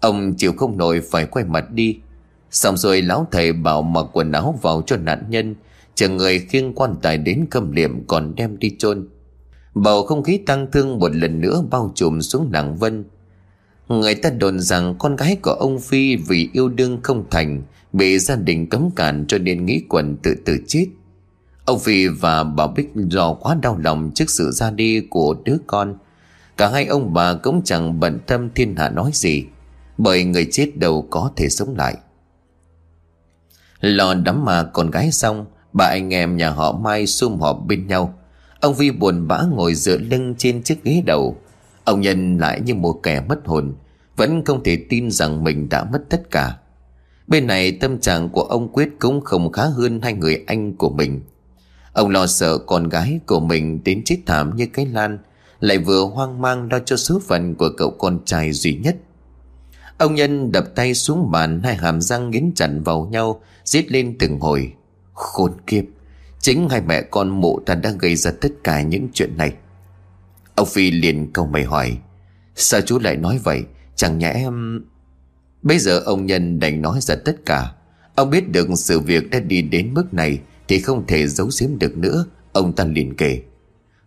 Ông chịu không nổi phải quay mặt đi. Xong rồi lão thầy bảo mặc quần áo vào cho nạn nhân, Chờ người khiêng quan tài đến cầm liệm còn đem đi chôn. Bầu không khí tăng thương một lần nữa bao trùm xuống nàng Vân. Người ta đồn rằng con gái của ông Phi vì yêu đương không thành, Bị gia đình cấm cản cho nên nghĩ quần tự tử chết. Ông Phi và bà Bích do quá đau lòng trước sự ra đi của đứa con. Cả hai ông bà cũng chẳng bận tâm thiên hạ nói gì, Bởi người chết đâu có thể sống lại. Lò đắm mà con gái xong, Bà anh em nhà họ Mai sum họp bên nhau. Ông Vi buồn bã ngồi dựa lưng trên chiếc ghế đầu. Ông Nhân lại như một kẻ mất hồn, Vẫn không thể tin rằng mình đã mất tất cả. Bên này tâm trạng của ông Quyết cũng không khá hơn hai người anh của mình. Ông lo sợ con gái của mình đến chết thảm như cái lan, Lại vừa hoang mang lo cho số phận của cậu con trai duy nhất. Ông Nhân đập tay xuống bàn, Hai hàm răng nghiến chặt vào nhau Giết lên từng hồi, Khốn kiếp, Chính hai mẹ con mụ ta đã gây ra tất cả những chuyện này. Ông Phi liền câu mày hỏi, Sao chú lại nói vậy? Chẳng nhẽ em Bây giờ ông Nhân đành nói ra tất cả. Ông biết được sự việc đã đi đến mức này thì không thể giấu giếm được nữa, Ông ta liền kể.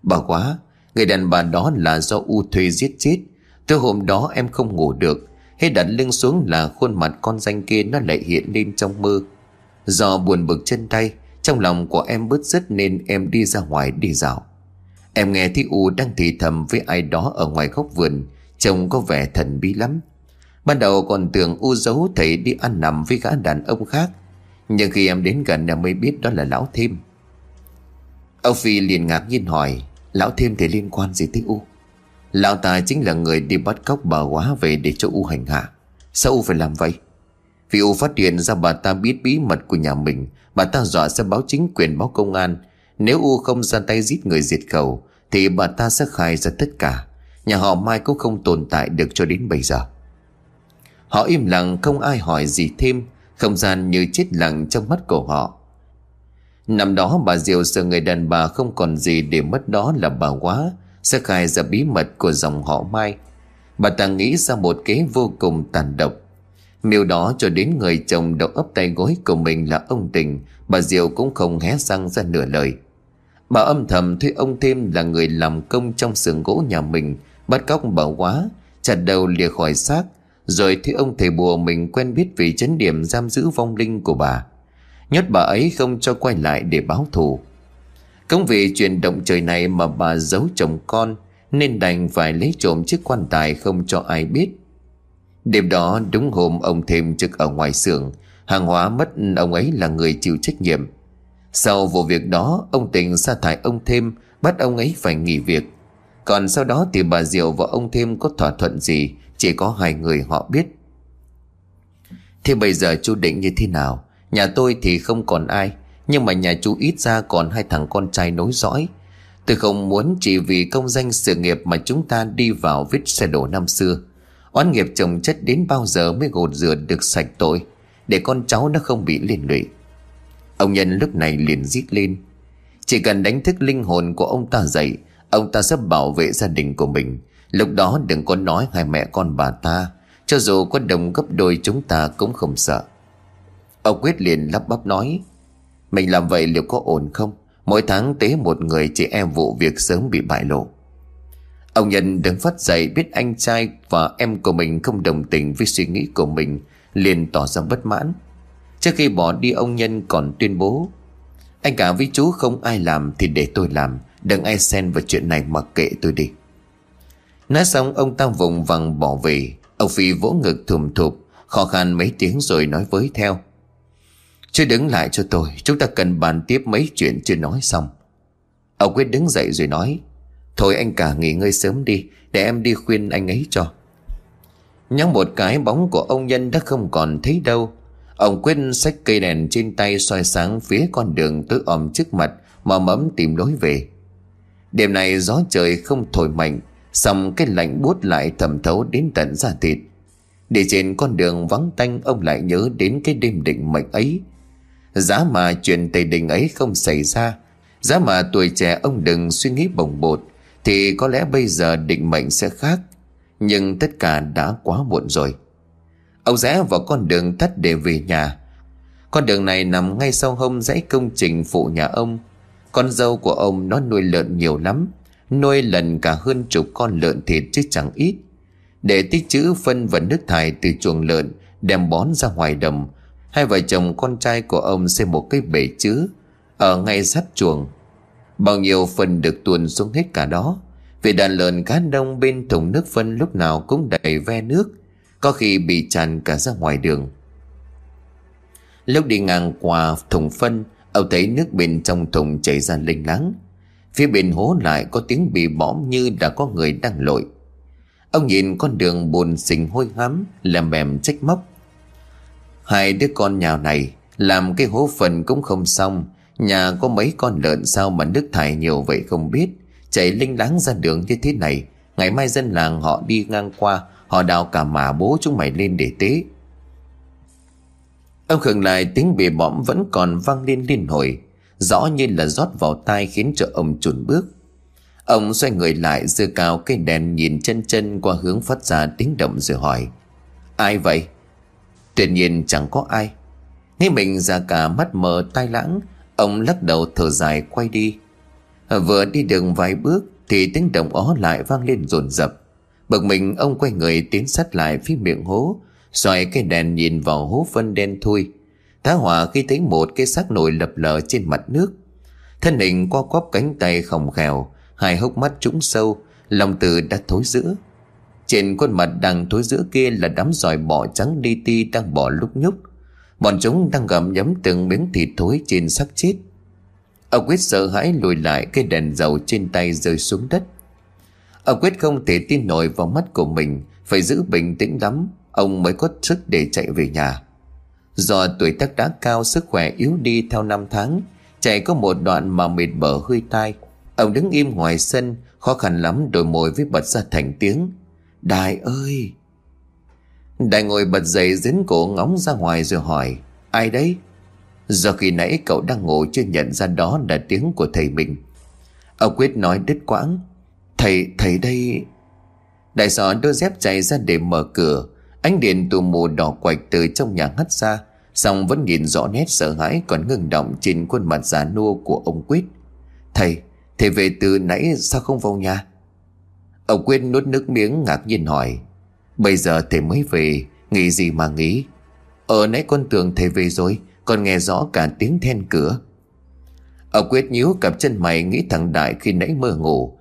Bà quá, Người đàn bà đó là do U thuê giết chết. Từ hôm đó em không ngủ được, Hết đặt lưng xuống là khuôn mặt con danh kia Nó lại hiện lên trong mơ. Do buồn bực chân tay, Trong lòng của em bứt rứt nên em đi ra ngoài đi dạo. Em nghe thấy U đang thì thầm với ai đó ở ngoài góc vườn, Trông có vẻ thần bí lắm. Ban đầu còn tưởng U giấu thầy đi ăn nằm với gã đàn ông khác nhưng khi em đến gần em mới biết đó là Lão Thêm. Âu Phi liền ngạc nhiên hỏi, Lão Thêm thì liên quan gì tới U? Lão ta chính là người đi bắt cóc bà quá về để cho U hành hạ. Sao U phải làm vậy? Vì U phát hiện ra bà ta biết bí mật của nhà mình, Bà ta dọa sẽ báo chính quyền, báo công an. Nếu U không ra tay giết người diệt khẩu, Thì bà ta sẽ khai ra tất cả. Nhà họ Mai cũng không tồn tại được cho đến bây giờ. Họ im lặng, không ai hỏi gì thêm. Không gian như chết lặng trong mắt của họ. Năm đó bà Diệu sợ người đàn bà không còn gì để mất đó là bà quá, Sẽ khai ra bí mật của dòng họ Mai. Bà ta nghĩ ra một kế vô cùng tàn độc. Miêu đó cho đến người chồng đầu ấp tay gối của mình là ông Tình, Bà Diệu cũng không hé răng ra nửa lời. Bà âm thầm thuê ông thêm là người làm công trong xưởng gỗ nhà mình, Bắt cóc bà quá, Chặt đầu lìa khỏi xác rồi thấy ông thầy bùa mình quen biết vì chấn điểm giam giữ vong linh của bà. Nhốt bà ấy không cho quay lại để báo thù. Công vì chuyện động trời này mà bà giấu chồng con, Nên đành phải lấy trộm chiếc quan tài không cho ai biết. Đêm đó, đúng hôm ông thêm trực ở ngoài xưởng, Hàng hóa mất ông ấy là người chịu trách nhiệm. Sau vụ việc đó, Ông tình sa thải ông thêm, Bắt ông ấy phải nghỉ việc. Còn sau đó thì bà Diệu và ông thêm có thỏa thuận gì? Chỉ có hai người họ biết. Thế bây giờ chú định như thế nào? Nhà tôi thì không còn ai, Nhưng mà nhà chú ít ra còn hai thằng con trai nối dõi. Tôi không muốn chỉ vì công danh sự nghiệp Mà chúng ta đi vào vết xe đổ năm xưa. Oán nghiệp chồng chất đến bao giờ mới gột rửa được sạch tội, Để con cháu nó không bị liên lụy. Ông Nhân lúc này liền rít lên. Chỉ cần đánh thức linh hồn của ông ta dậy, Ông ta sẽ bảo vệ gia đình của mình. Lúc đó đừng có nói hai mẹ con bà ta. Cho dù có đồng gấp đôi chúng ta cũng không sợ. Ông Quyết liền lắp bắp nói, Mình làm vậy liệu có ổn không? Mỗi tháng tế một người chỉ em vụ việc sớm bị bại lộ. Ông Nhân đứng phát dậy biết anh trai và em của mình không đồng tình với suy nghĩ của mình, liền tỏ ra bất mãn. Trước khi bỏ đi, ông Nhân còn tuyên bố, Anh cả với chú không ai làm thì để tôi làm, Đừng ai xen vào chuyện này mà kệ tôi đi. Nói xong, ông ta vùng vằng bỏ về. Ông Phi vỗ ngực thùm thụp, Khó khăn mấy tiếng rồi nói với theo. Chứ đứng lại cho tôi, Chúng ta cần bàn tiếp mấy chuyện chưa nói xong. Ông quyết đứng dậy rồi nói, Thôi anh cả nghỉ ngơi sớm đi, Để em đi khuyên anh ấy cho. Nhắm một cái, bóng của ông Nhân đã không còn thấy đâu. Ông quyết xách cây đèn trên tay soi sáng phía con đường tối om trước mặt Mà mẫm tìm lối về. Đêm này gió trời không thổi mạnh Xong cái lạnh buốt lại thẩm thấu đến tận da thịt. Để trên con đường vắng tanh, Ông lại nhớ đến cái đêm định mệnh ấy. Giá mà chuyện tây đình ấy không xảy ra, Giá mà tuổi trẻ ông đừng suy nghĩ bồng bột, Thì có lẽ bây giờ định mệnh sẽ khác. Nhưng tất cả đã quá muộn rồi. Ông rẽ vào con đường tắt để về nhà. Con đường này nằm ngay sau hông dãy công trình phụ nhà ông. Con dâu của ông nó nuôi lợn nhiều lắm. Nuôi lần cả hơn chục con lợn thịt chứ chẳng ít. Để tích trữ phân và nước thải từ chuồng lợn, Đem bón ra ngoài đồng. Hai vợ chồng con trai của ông xây một cái bể chứa Ở ngay sát chuồng. Bao nhiêu phân được tuồn xuống hết cả đó. Vì đàn lợn cá đông, bên thùng nước phân lúc nào cũng đầy ve nước, Có khi bị tràn cả ra ngoài đường. Lúc đi ngang qua thùng phân, Ông thấy nước bên trong thùng chảy ra linh láng. Phía bên hố lại có tiếng bị bõm như đã có người đang lội. Ông nhìn con đường bùn xình hôi hám, Làm bèm trách móc. Hai đứa con nhà này Làm cái hố phần cũng không xong. Nhà có mấy con lợn sao mà nước thải nhiều vậy không biết. Chảy linh láng ra đường như thế này, Ngày mai dân làng họ đi ngang qua, Họ đào cả mà bố chúng mày lên để tế. Ông khừng lại tiếng bề bõm vẫn còn vang lên liên hồi. Rõ như là rót vào tai khiến cho ông chùn bước. Ông xoay người lại, giơ cao cây đèn nhìn chân chân qua hướng phát ra tiếng động rồi hỏi, Ai vậy? Tuyệt nhiên chẳng có ai. Nghe mình ra cả mắt mờ tai lãng, Ông lắc đầu thở dài quay đi. Vừa đi đường vài bước Thì tiếng động ó lại vang lên rồn rập. Bực mình, ông quay người tiến sát lại phía miệng hố, xoay cây đèn nhìn vào hố phân đen thui. Tá hỏa khi thấy một cái xác nổi lập lờ trên mặt nước. Thân hình qua quắp cánh tay khổng khèo, Hai hốc mắt trũng sâu, Lòng từ đã thối giữa. Trên khuôn mặt đang thối giữa kia là đám giỏi bọ trắng đi ti đang bò lúc nhúc. Bọn chúng đang gặm nhấm từng miếng thịt thối trên xác chết. Ông Quyết sợ hãi lùi lại, cái đèn dầu trên tay rơi xuống đất. Ông Quyết không thể tin nổi vào mắt của mình, Phải giữ bình tĩnh lắm, Ông mới có sức để chạy về nhà. Do tuổi tác đã cao sức khỏe yếu đi theo năm tháng Chạy có một đoạn mà mệt bở hơi tai. Ông đứng im ngoài sân Khó khăn lắm đôi môi với bật ra thành tiếng. Đại ơi! Đại ngồi bật dậy dính cổ ngóng ra ngoài rồi hỏi Ai đấy? Do khi nãy cậu đang ngủ chưa nhận ra đó là tiếng của thầy mình. Ông Quyết nói đứt quãng Thầy, thầy đây. Đại sọ đôi dép chạy ra để mở cửa. Ánh điện tù mù đỏ quạch từ trong nhà hắt ra Xong vẫn nhìn rõ nét sợ hãi còn ngừng động trên khuôn mặt già nua của ông Quyết. Thầy, thầy về từ nãy sao không vào nhà? Ông Quyết nuốt nước miếng ngạc nhiên hỏi. Bây giờ thầy mới về Nghĩ gì mà nghĩ? Ở nãy con tưởng thầy về rồi Còn nghe rõ cả tiếng then cửa. Ông Quyết nhíu cặp chân mày Nghĩ thằng Đại khi nãy mơ ngủ.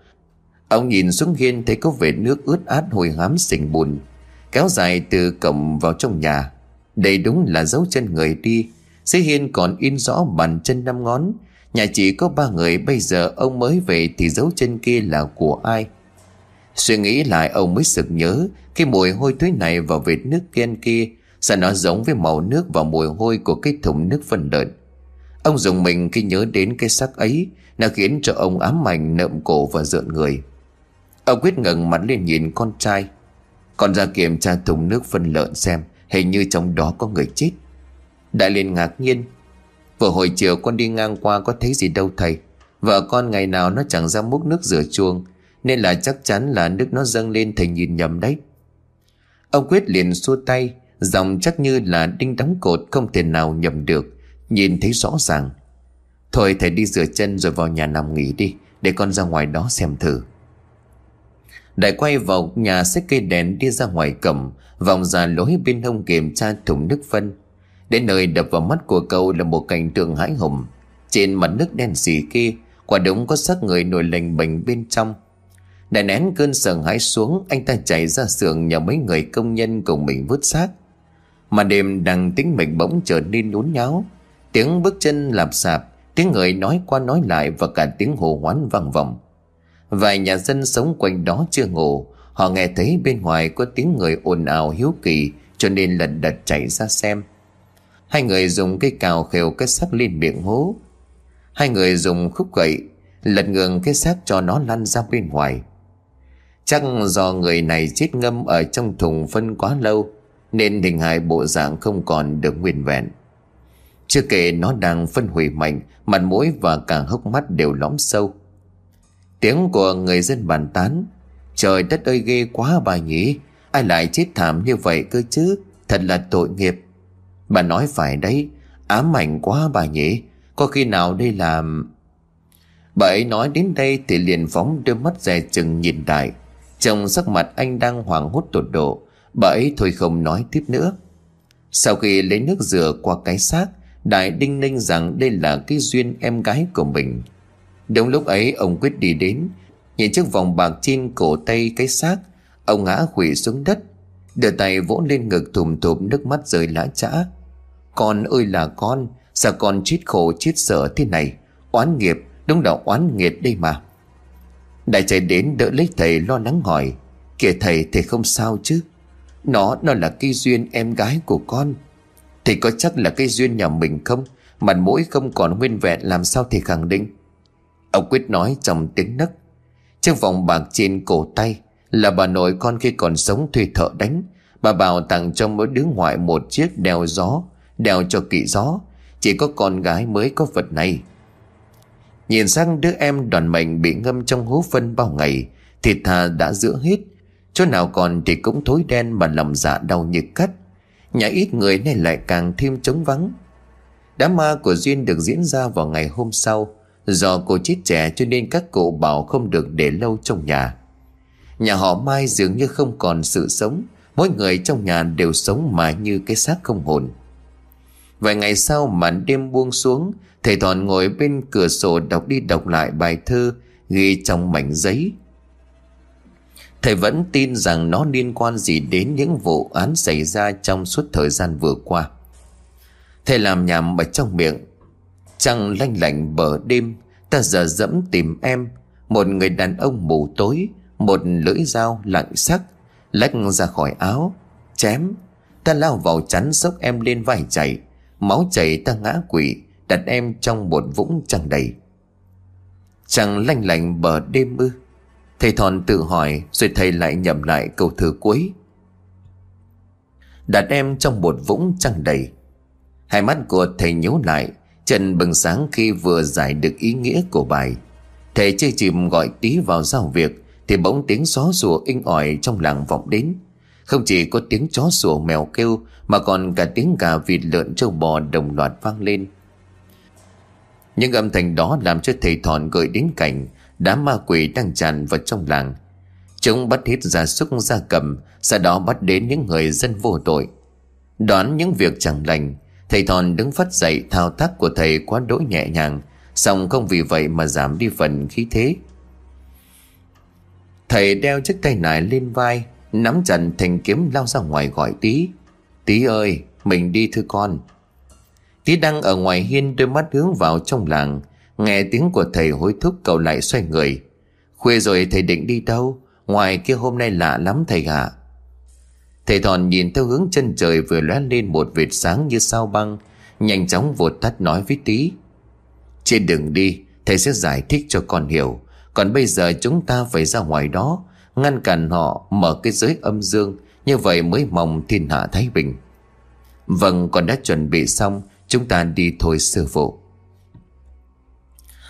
Ông nhìn xuống hiên thấy có vệt nước ướt át hồi hám sình bùn. Kéo dài từ cổng vào trong nhà. Đây đúng là dấu chân người đi. Dưới hiên còn in rõ bàn chân năm ngón. Nhà chỉ có ba người, bây giờ ông mới về Thì dấu chân kia là của ai? Suy nghĩ lại, ông mới sực nhớ Cái mùi hôi thối này vào vệt nước kia kia Sao nó giống với màu nước và mùi hôi của cái thùng nước phân lợn Ông dùng mình khi nhớ đến cái sắc ấy, Nó khiến cho ông ám ảnh nợm cổ và rợn người. Ông quyết ngẩng mặt lên nhìn con trai. Con ra kiểm tra thùng nước phân lợn xem, Hình như trong đó có người chết. Đại liền ngạc nhiên. Vừa hồi chiều con đi ngang qua có thấy gì đâu thầy. Vợ con ngày nào nó chẳng ra múc nước rửa chuông, Nên là chắc chắn là nước nó dâng lên thầy nhìn nhầm đấy. Ông Quyết liền xua tay Dòng chắc như là đinh đóng cột Không thể nào nhầm được, Nhìn thấy rõ ràng. Thôi thầy đi rửa chân rồi vào nhà nằm nghỉ đi, Để con ra ngoài đó xem thử. Đại quay vào nhà xách cây đèn đi ra ngoài cầm, Vòng ra lối bên hông kiểm tra thùng nước phân. Đến nơi đập vào mắt của cậu là một cảnh tượng hãi hùng. Trên mặt nước đen xì kia Quả đúng có xác người nổi lành bệnh bên trong. Đại nén cơn sợ hãi xuống, Anh ta chạy ra xưởng nhờ mấy người công nhân cùng mình vứt xác. Mà đêm đang tính mệnh bỗng trở nên nhốn nháo. Tiếng bước chân lạp xạp Tiếng người nói qua nói lại Và cả tiếng hồ hoán vang vọng. Vài nhà dân sống quanh đó chưa ngủ. Họ nghe thấy bên ngoài có tiếng người ồn ào hiếu kỳ, Cho nên lần đật chạy ra xem. Hai người dùng cây cào khều cái xác lên miệng hố. Hai người dùng khúc gậy, Lật ngường cái xác cho nó lăn ra bên ngoài. Chắc do người này chết ngâm ở trong thùng phân quá lâu, Nên hình hài bộ dạng không còn được nguyên vẹn. Chưa kể nó đang phân hủy mạnh, Mặt mũi và cả hốc mắt đều lõm sâu. Tiếng của người dân bàn tán. Trời đất ơi, ghê quá bà nhỉ. Ai lại chết thảm như vậy cơ chứ? Thật là tội nghiệp. Bà nói phải đấy, Ám ảnh quá bà nhỉ. Có khi nào đây là Bà ấy nói đến đây thì liền phóng đôi mắt dè chừng nhìn đại Trong sắc mặt anh đang hoảng hốt tột độ, Bà ấy thôi không nói tiếp nữa. Sau khi lấy nước rửa qua cái xác, Đại đinh ninh rằng đây là cái duyên em gái của mình. Đúng lúc ấy, ông quyết đi đến, Nhìn chiếc vòng bạc trên cổ tay cái xác. Ông ngã quỵ xuống đất, Đưa tay vỗ lên ngực thùm thụm nước mắt rơi lã chã. Con ơi là con, Sao con chết khổ, chết sợ thế này? Oán nghiệp, Đúng là oán nghiệt đây mà. Đại chạy đến đỡ lấy thầy lo lắng hỏi, Kìa thầy thầy không sao chứ? Nó nó là cái duyên em gái của con. Thầy có chắc là cái duyên nhà mình không? Mặt mũi không còn nguyên vẹn, làm sao thầy khẳng định? Ông Quyết nói trong tiếng nấc. Chiếc vòng bạc trên cổ tay Là bà nội con khi còn sống thuê thợ đánh. Bà bảo tặng cho mỗi đứa ngoại một chiếc đeo gió Đeo cho kỵ gió. Chỉ có con gái mới có vật này. Nhìn sang đứa em đoàn mệnh bị ngâm trong hố phân bao ngày, Thịt thà đã giữa hết. Chỗ nào còn thì cũng thối đen mà lòng dạ đau như cắt. Nhà ít người này lại càng thêm trống vắng. Đám ma của Duyên được diễn ra vào ngày hôm sau. Do cô chết trẻ cho nên các cụ bảo không được để lâu trong nhà. Nhà họ Mai dường như không còn sự sống. Mỗi người trong nhà đều sống mà như cái xác không hồn. Vài ngày sau màn đêm buông xuống, Thầy Thọn ngồi bên cửa sổ đọc đi đọc lại bài thơ Ghi trong mảnh giấy. Thầy vẫn tin rằng nó liên quan gì đến những vụ án xảy ra trong suốt thời gian vừa qua. Thầy làm nhảm ở trong miệng Trăng lanh lạnh bờ đêm, Ta giờ dẫm tìm em. Một người đàn ông mù tối, Một lưỡi dao lạnh sắc Lách ra khỏi áo, Chém. Ta lao vào chắn sốc em lên vai chạy Máu chảy ta ngã quỵ, Đặt em trong một vũng trăng đầy. Trăng lanh lạnh bờ đêm ư? Thầy Thòn tự hỏi, Rồi thầy lại nhầm lại câu thơ cuối. Đặt em trong một vũng trăng đầy. Hai mắt của thầy nhíu lại Trần bừng sáng khi vừa giải được ý nghĩa của bài. Thầy chơi chìm gọi tí vào giao việc, Thì bỗng tiếng xó sủa inh ỏi trong làng vọng đến. Không chỉ có tiếng chó sủa mèo kêu, Mà còn cả tiếng gà vịt lợn trâu bò đồng loạt vang lên. Những âm thanh đó làm cho thầy thọn gợi đến cảnh Đám ma quỷ đang tràn vào trong làng. Chúng bắt hết gia súc gia cầm, Sau đó bắt đến những người dân vô tội. Đoán những việc chẳng lành Thầy Thòn đứng phát dậy thao tác của thầy quá đỗi nhẹ nhàng Xong không vì vậy mà giảm đi phần khí thế. Thầy đeo chiếc tay nải lên vai, Nắm chặt thành kiếm lao ra ngoài gọi tí Tí ơi, mình đi thưa con. Tí đang ở ngoài hiên đôi mắt hướng vào trong làng, Nghe tiếng của thầy hối thúc cậu lại xoay người. Khuya rồi thầy định đi đâu? Ngoài kia hôm nay lạ lắm thầy ạ. Thầy Thòn nhìn theo hướng chân trời vừa lóe lên một vệt sáng như sao băng, Nhanh chóng vụt tắt nói với tí Trên đường đi, Thầy sẽ giải thích cho con hiểu. Còn bây giờ chúng ta phải ra ngoài đó, Ngăn cản họ mở cái giới âm dương, Như vậy mới mong thiên hạ Thái Bình. Vâng con đã chuẩn bị xong, Chúng ta đi thôi, sư phụ.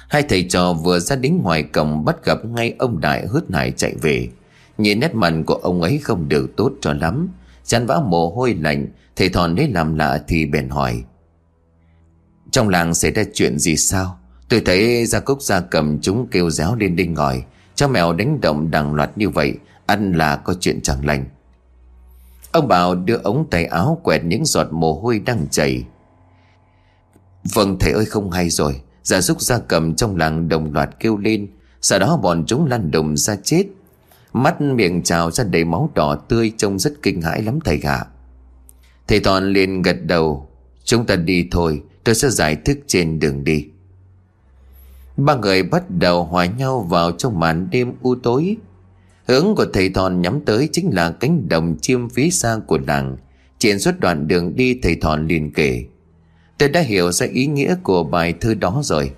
Hai thầy trò vừa ra đến ngoài cổng bắt gặp ngay ông Đại hớt hải chạy về. Nhìn nét mặt của ông ấy không được tốt cho lắm. Chán vã mồ hôi lạnh, thầy thòn đấy làm lạ thì bèn hỏi. Trong làng xảy ra chuyện gì sao? Tôi thấy gia cúc gia cầm chúng kêu réo lên đinh ngòi. Cho mèo đánh động đằng loạt như vậy, ăn là có chuyện chẳng lành. Ông Bảo đưa ống tay áo quẹt những giọt mồ hôi đang chảy. Vâng thầy ơi không hay rồi Gia súc gia cầm trong làng đồng loạt kêu lên Sau đó bọn chúng lăn đùng ra chết Mắt miệng trào ra đầy máu đỏ tươi Trông rất kinh hãi lắm thầy ạ Thầy Toàn liền gật đầu. Chúng ta đi thôi, Tôi sẽ giải thích trên đường đi. Ba người bắt đầu hòa nhau vào trong màn đêm u tối. Hướng của thầy Thòn nhắm tới chính là cánh đồng chiêm phía xa của làng Trên suốt đoạn đường đi, thầy Thòn liền kể. Tôi đã hiểu ra ý nghĩa của bài thơ đó rồi.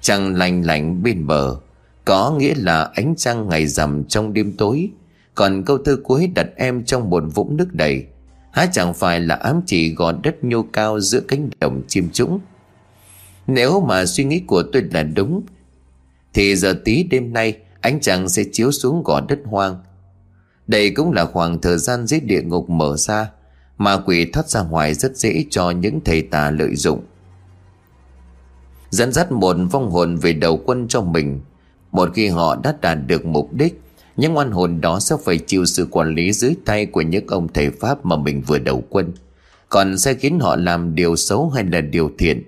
Trăng lành lạnh bên bờ có nghĩa là ánh trăng ngày rằm trong đêm tối. Còn câu thơ cuối đặt em trong một vũng nước đầy. Há chẳng phải là ám chỉ gò đất nhô cao giữa cánh đồng chim trũng. Nếu mà suy nghĩ của tôi là đúng, Thì giờ tí đêm nay Ánh trăng sẽ chiếu xuống gò đất hoang. Đây cũng là khoảng thời gian dưới địa ngục mở ra, mà quỷ thoát ra ngoài rất dễ cho những thầy tà lợi dụng. Dẫn dắt một vong hồn về đầu quân cho mình. Một khi họ đã đạt được mục đích, Những oan hồn đó sẽ phải chịu sự quản lý dưới tay của những ông thầy Pháp mà mình vừa đầu quân Còn sẽ khiến họ làm điều xấu hay là điều thiện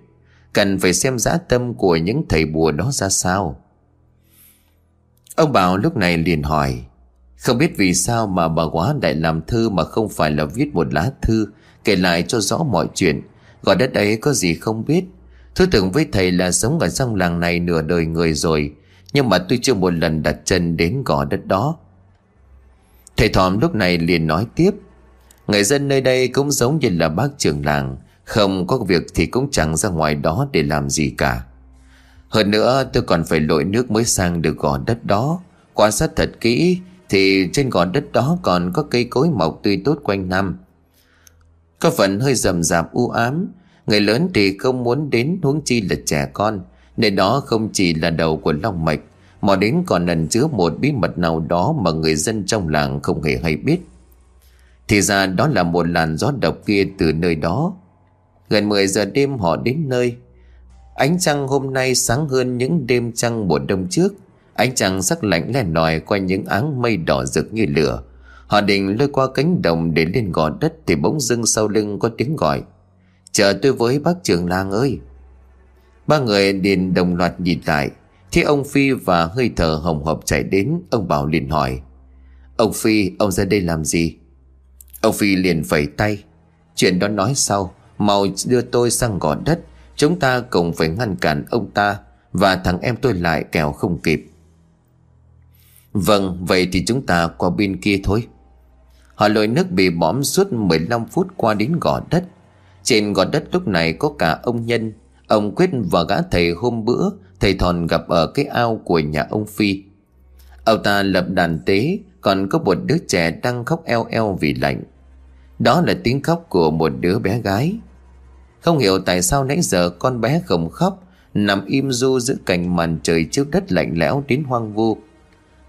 Cần phải xem giá tâm của những thầy bùa đó ra sao Ông Bảo lúc này liền hỏi, không biết vì sao mà bà quá đại làm thư mà không phải là viết một lá thư kể lại cho rõ mọi chuyện. Gọi đất ấy có gì không biết. thứ tưởng với thầy là sống ở trong làng này nửa đời người rồi. Nhưng mà tôi chưa một lần đặt chân đến gò đất đó. Thầy Thòm lúc này liền nói tiếp. Người dân nơi đây cũng giống như là bác trưởng làng. Không có việc thì cũng chẳng ra ngoài đó để làm gì cả. Hơn nữa, tôi còn phải lội nước mới sang được gò đất đó. Quan sát thật kỹ thì trên gò đất đó còn có cây cối mọc tươi tốt quanh năm Có phần hơi rầm rạp u ám, Người lớn thì không muốn đến huống chi là trẻ con nên đó không chỉ là đầu của Long Mạch, Mà đến còn ẩn chứa một bí mật nào đó Mà người dân trong làng không hề hay biết. Thì ra đó là một làn gió độc kia từ nơi đó. Gần 10 giờ đêm họ đến nơi. Ánh trăng hôm nay sáng hơn những đêm trăng mùa đông trước. Ánh trăng sắc lạnh len nòi qua những áng mây đỏ rực như lửa. Họ định lôi qua cánh đồng để lên gò đất Thì bỗng dưng sau lưng có tiếng gọi. Chờ tôi với bác trưởng làng ơi. Ba người liền đồng loạt nhìn lại. Thì ông Phi và hơi thở hồng hộp chạy đến Ông Bảo liền hỏi. Ông Phi ông ra đây làm gì? Ông Phi liền vẩy tay. Chuyện đó nói sau Mau đưa tôi sang gò đất. Chúng ta cùng phải ngăn cản ông ta Và thằng em tôi lại kẻo không kịp. Vâng, vậy thì chúng ta qua bên kia thôi. Họ lội nước bị bõm suốt 15 phút qua đến gò đất. Trên gò đất lúc này có cả ông Nhân, ông Quyết và gã thầy hôm bữa thầy Thòn gặp ở cái ao của nhà ông Phi. Ông ta lập đàn tế, còn có một đứa trẻ đang khóc eo eo vì lạnh. Đó là tiếng khóc của một đứa bé gái. Không hiểu tại sao nãy giờ con bé không khóc, nằm im du giữa cảnh màn trời trước đất lạnh lẽo đến hoang vu.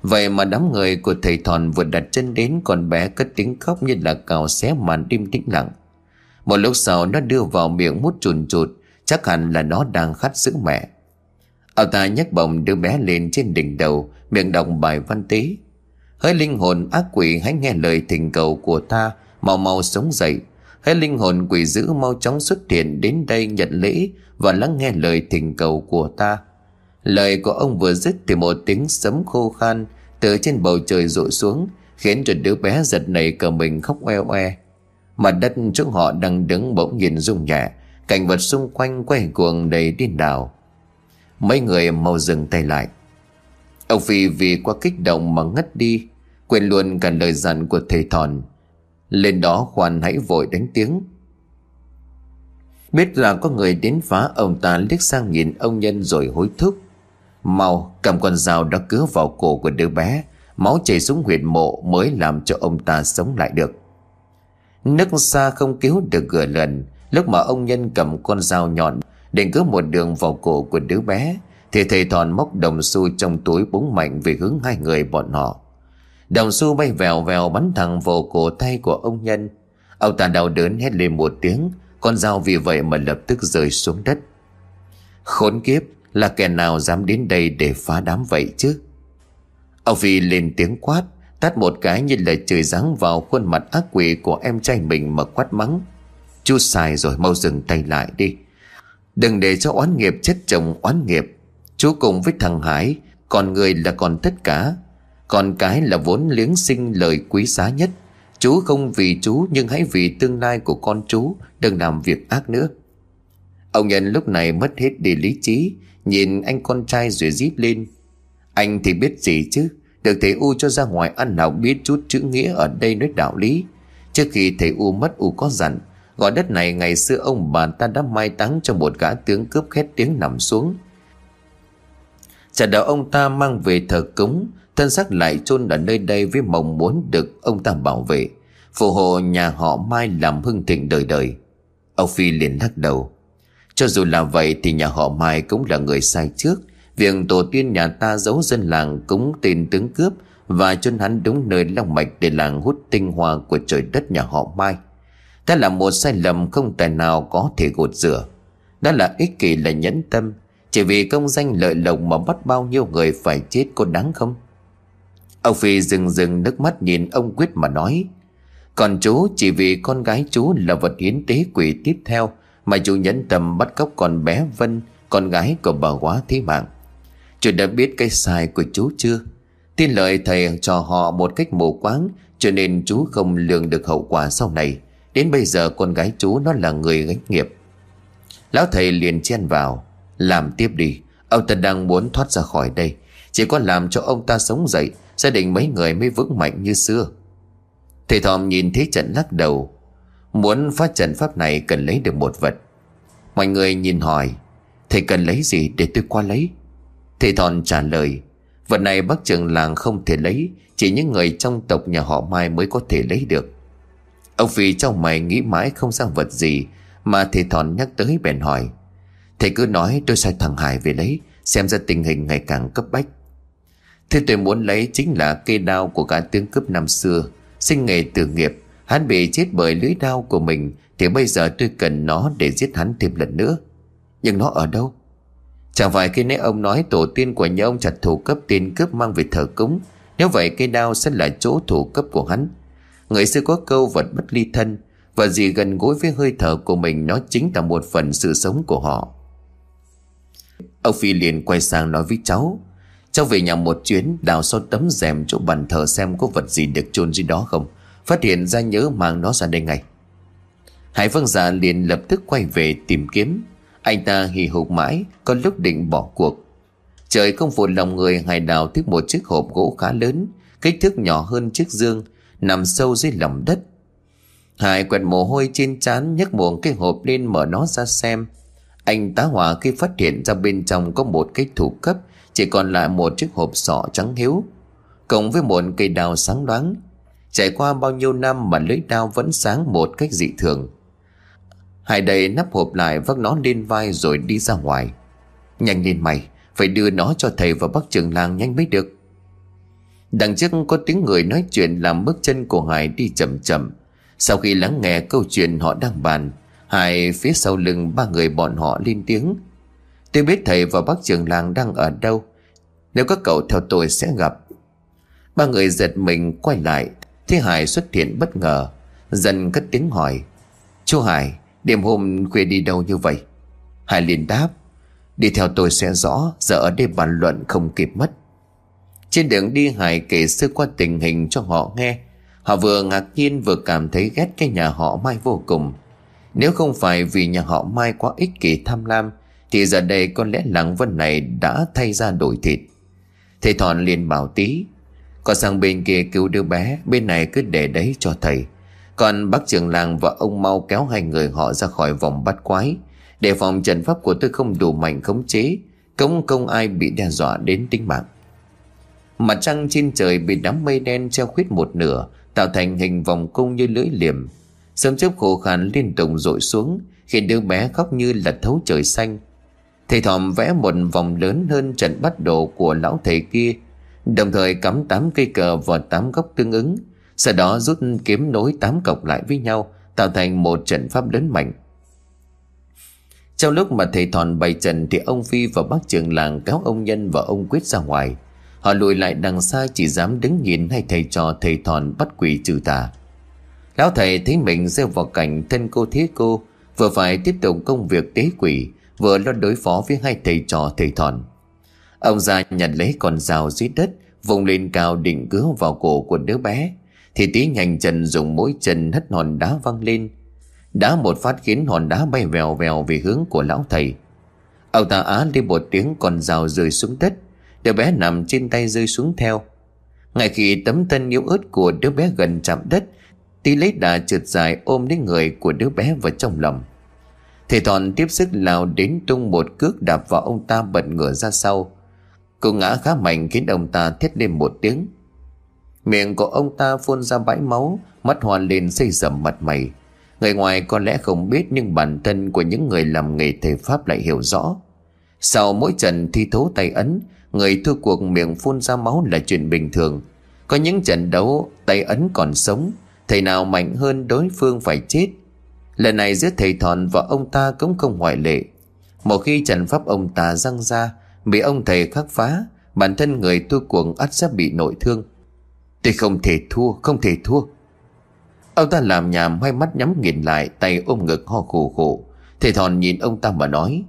Vậy mà đám người của thầy Thòn vừa đặt chân đến con bé cất tiếng khóc như là cào xé màn đêm tĩnh lặng. Một lúc sau nó đưa vào miệng mút chùn chụt, chắc hẳn là nó đang khát sữa mẹ. Ông ta nhấc bồng đứa bé lên trên đỉnh đầu, miệng đọc bài văn tế. Hỡi linh hồn ác quỷ hãy nghe lời thỉnh cầu của ta, mau mau sống dậy. Hỡi linh hồn quỷ dữ mau chóng xuất hiện đến đây nhận lễ và lắng nghe lời thỉnh cầu của ta. Lời của ông vừa dứt thì một tiếng sấm khô khan từ trên bầu trời rội xuống khiến cho đứa bé giật nảy cờ mình khóc oe oe. Mặt đất trước họ đang đứng bỗng nhìn rung nhẹ, cảnh vật xung quanh quay cuồng đầy điên đảo. Mấy người mau dừng tay lại. Ông Phi vì quá kích động mà ngất đi, quên luôn cả lời dặn của thầy thòn. Lên đó khoan hãy vội đánh tiếng. Biết là có người đến phá ông ta liếc sang nhìn ông nhân rồi hối thúc. Mau cầm con dao đó cứa vào cổ của đứa bé Máu chảy xuống huyệt mộ mới làm cho ông ta sống lại được Nước xa không cứu được gửa lần Lúc mà ông nhân cầm con dao nhọn, Định cướp một đường vào cổ của đứa bé, Thì thầy Thòn móc đồng xu trong túi búng mạnh về hướng hai người bọn họ. Đồng xu bay vèo vèo bắn thẳng vào cổ tay của ông Nhân. Ông ta đau đớn hét lên một tiếng, Con dao vì vậy mà lập tức rơi xuống đất. Khốn kiếp, là kẻ nào dám đến đây để phá đám vậy chứ? Ông Phi lên tiếng quát, Tát một cái như là trời giáng vào khuôn mặt ác quỷ của em trai mình mà quát mắng. Chú xài rồi, mau dừng tay lại đi. Đừng để cho oán nghiệp chết chồng oán nghiệp. Chú cùng với thằng Hải, Còn người là còn tất cả. Còn cái là vốn liếng sinh lời quý giá nhất. Chú không vì chú, nhưng hãy vì tương lai của con chú, Đừng làm việc ác nữa. Ông Nhân lúc này mất hết đi lý trí, Nhìn anh con trai rồi díp lên. Anh thì biết gì chứ? Được thầy U cho ra ngoài ăn nào biết chút chữ nghĩa ở đây nói đạo lý. Trước khi thầy U mất, U có dặn Gọi đất này ngày xưa ông bà ta đã mai táng cho một gã tướng cướp khét tiếng nằm xuống. Chả đạo ông ta mang về thờ cúng, Thân xác lại chôn ở nơi đây với mong muốn được ông ta bảo vệ. Phù hộ nhà họ Mai làm hưng thịnh đời đời. Ông Phi liền lắc đầu. Cho dù là vậy thì nhà họ Mai cũng là người sai trước. Việc tổ tiên nhà ta giấu dân làng cúng tên tướng cướp Và chôn hắn đúng nơi long mạch để làng hút tinh hoa của trời đất nhà họ Mai. Đó là một sai lầm không tài nào có thể gột rửa. Đó là ích kỷ là nhẫn tâm. Chỉ vì công danh lợi lộc mà bắt bao nhiêu người phải chết có đáng không? Ông Phi dừng dừng nước mắt nhìn ông Quyết mà nói, Còn chú, chỉ vì con gái chú là vật hiến tế quỷ tiếp theo Mà chú nhẫn tâm bắt cóc con bé Vân, Con gái của bà quá thế mạng. Chú đã biết cái sai của chú chưa? Tin lời thầy cho họ một cách mù quáng, Cho nên chú không lường được hậu quả sau này. Đến bây giờ con gái chú nó là người gánh nghiệp. Lão thầy liền chen vào, Làm tiếp đi, Ông ta đang muốn thoát ra khỏi đây. Chỉ có làm cho ông ta sống dậy, Gia đình mấy người mới vững mạnh như xưa. Thầy Thòm nhìn thấy trận lắc đầu, Muốn phát trận pháp này cần lấy được một vật. Mọi người nhìn hỏi, Thầy cần lấy gì để tôi qua lấy? Thầy Thòn trả lời, Vật này bác trưởng làng không thể lấy, Chỉ những người trong tộc nhà họ Mai mới có thể lấy được. Ông Phi trong mày nghĩ mãi không sang vật gì, Mà thầy Thọn nhắc tới bèn hỏi. Thầy cứ nói tôi sai thằng Hải về lấy, Xem ra tình hình ngày càng cấp bách. Thế tôi muốn lấy chính là cây đao của cả tướng cướp năm xưa, Sinh nghề tử nghiệp. Hắn bị chết bởi lưới đao của mình, Thì bây giờ tôi cần nó để giết hắn thêm lần nữa. Nhưng nó ở đâu? Chẳng phải khi nãy ông nói tổ tiên của nhà ông chặt thủ cấp tiền cướp mang về thờ cúng, Nếu vậy cây đao sẽ là chỗ thủ cấp của hắn. Người xưa có câu vật bất ly thân, Và gì gần gũi với hơi thở của mình, Nó chính là một phần sự sống của họ. Ông Phi liền quay sang nói với cháu Cháu về nhà một chuyến, Đào sau tấm rèm chỗ bàn thờ xem có vật gì được chôn dưới đó không? Phát hiện ra nhớ mang nó ra đây ngay. Hải Vân giả liền lập tức quay về tìm kiếm. Anh ta hì hục mãi, Có lúc định bỏ cuộc. Trời không phụ lòng người, Hải đào tiếp một chiếc hộp gỗ khá lớn, Kích thước nhỏ hơn chiếc dương Nằm sâu dưới lòng đất. Hải quẹt mồ hôi trên trán nhấc buồn cái hộp lên mở nó ra xem. Anh tá hỏa khi phát hiện ra bên trong có một cái thủ cấp, chỉ còn lại một chiếc hộp sọ trắng hiếu. Cộng với một cây đao sáng đoán Trải qua bao nhiêu năm mà lưỡi đao vẫn sáng một cách dị thường. Hải đầy nắp hộp lại vác nó lên vai rồi đi ra ngoài. Nhanh lên mày, Phải đưa nó cho thầy và bác trường làng nhanh mới được. Đằng trước có tiếng người nói chuyện làm bước chân của Hải đi chậm chậm. Sau khi lắng nghe câu chuyện họ đang bàn Hải phía sau lưng ba người bọn họ lên tiếng. Tôi biết thầy và bác trường làng đang ở đâu. Nếu các cậu theo tôi sẽ gặp. Ba người giật mình quay lại, Thế Hải xuất hiện bất ngờ, Dần cất tiếng hỏi, Chú Hải, Đêm hôm khuya đi đâu như vậy? Hải liền đáp, Đi theo tôi sẽ rõ, Giờ ở đây bàn luận không kịp mất. Trên đường đi Hải kể sơ qua tình hình cho họ nghe. Họ vừa ngạc nhiên vừa cảm thấy ghét cái nhà họ Mai vô cùng. Nếu không phải vì nhà họ Mai quá ích kỷ tham lam, thì giờ đây có lẽ làng vân này đã thay ra đổi thịt. Thầy Thọn liền bảo tí Còn sang bên kia cứu đứa bé, Bên này cứ để đấy cho thầy. Còn bác trưởng làng và ông mau kéo hai người họ ra khỏi vòng bắt quái. Để phòng trần pháp của tôi không đủ mạnh khống chế Cống công ai bị đe dọa đến tính mạng. Mặt trăng trên trời bị đám mây đen treo khuyết một nửa, Tạo thành hình vòng cung như lưỡi liềm. Sớm chớp khổ khăn liên tục rội xuống, Khiến đứa bé khóc như là thấu trời xanh. Thầy Thòm vẽ một vòng lớn hơn trận bắt đồ của lão thầy kia, Đồng thời cắm tám cây cờ vào tám góc tương ứng, Sau đó rút kiếm nối tám cọc lại với nhau, Tạo thành một trận pháp lớn mạnh. Trong lúc mà thầy Thòn bày trận Thì ông Phi và bác trưởng làng kéo ông Nhân và ông Quyết ra ngoài. Họ lùi lại đằng xa chỉ dám đứng nhìn hai thầy trò thầy Thòn bắt quỷ trừ tà. Lão thầy thấy mình rơi vào cảnh thân cô thế cô, Vừa phải tiếp tục công việc tế quỷ, Vừa lo đối phó với hai thầy trò thầy Thòn. Ông ra nhặt lấy con dao dưới đất, Vùng lên cao định cứa vào cổ của đứa bé. Thì tí nhanh chân dùng mỗi chân hất hòn đá văng lên. Đá một phát khiến hòn đá bay vèo vèo về hướng của lão thầy. Ông ta á lên một tiếng con dao rơi xuống đất. Đứa bé nằm trên tay rơi xuống theo. Ngay khi tấm thân yếu ớt của đứa bé gần chạm đất, Tí lấy đà trượt dài ôm lấy người của đứa bé vào trong lòng. Thầy Thọn tiếp sức lao đến tung một cước đạp vào ông ta bật ngửa ra sau. Cô ngã khá mạnh khiến ông ta thét lên một tiếng. Miệng của ông ta phun ra bãi máu, Mắt hoàn lên xây dầm mặt mày. Người ngoài có lẽ không biết Nhưng bản thân của những người làm nghề thầy pháp lại hiểu rõ. Sau mỗi trận thi thố tay ấn Người thua cuộc miệng phun ra máu là chuyện bình thường. Có những trận đấu, tay ấn còn sống. Thầy nào mạnh hơn đối phương phải chết. Lần này giữa thầy thòn và ông ta cũng không ngoại lệ. Một khi trận pháp ông ta răng ra, Bị ông thầy khắc phá, Bản thân người thua cuộc ắt sẽ bị nội thương. Tôi không thể thua, Không thể thua. Ông ta làm nhảm hai mắt nhắm nghiền lại, Tay ôm ngực ho khổ khổ. Thầy thòn nhìn ông ta mà nói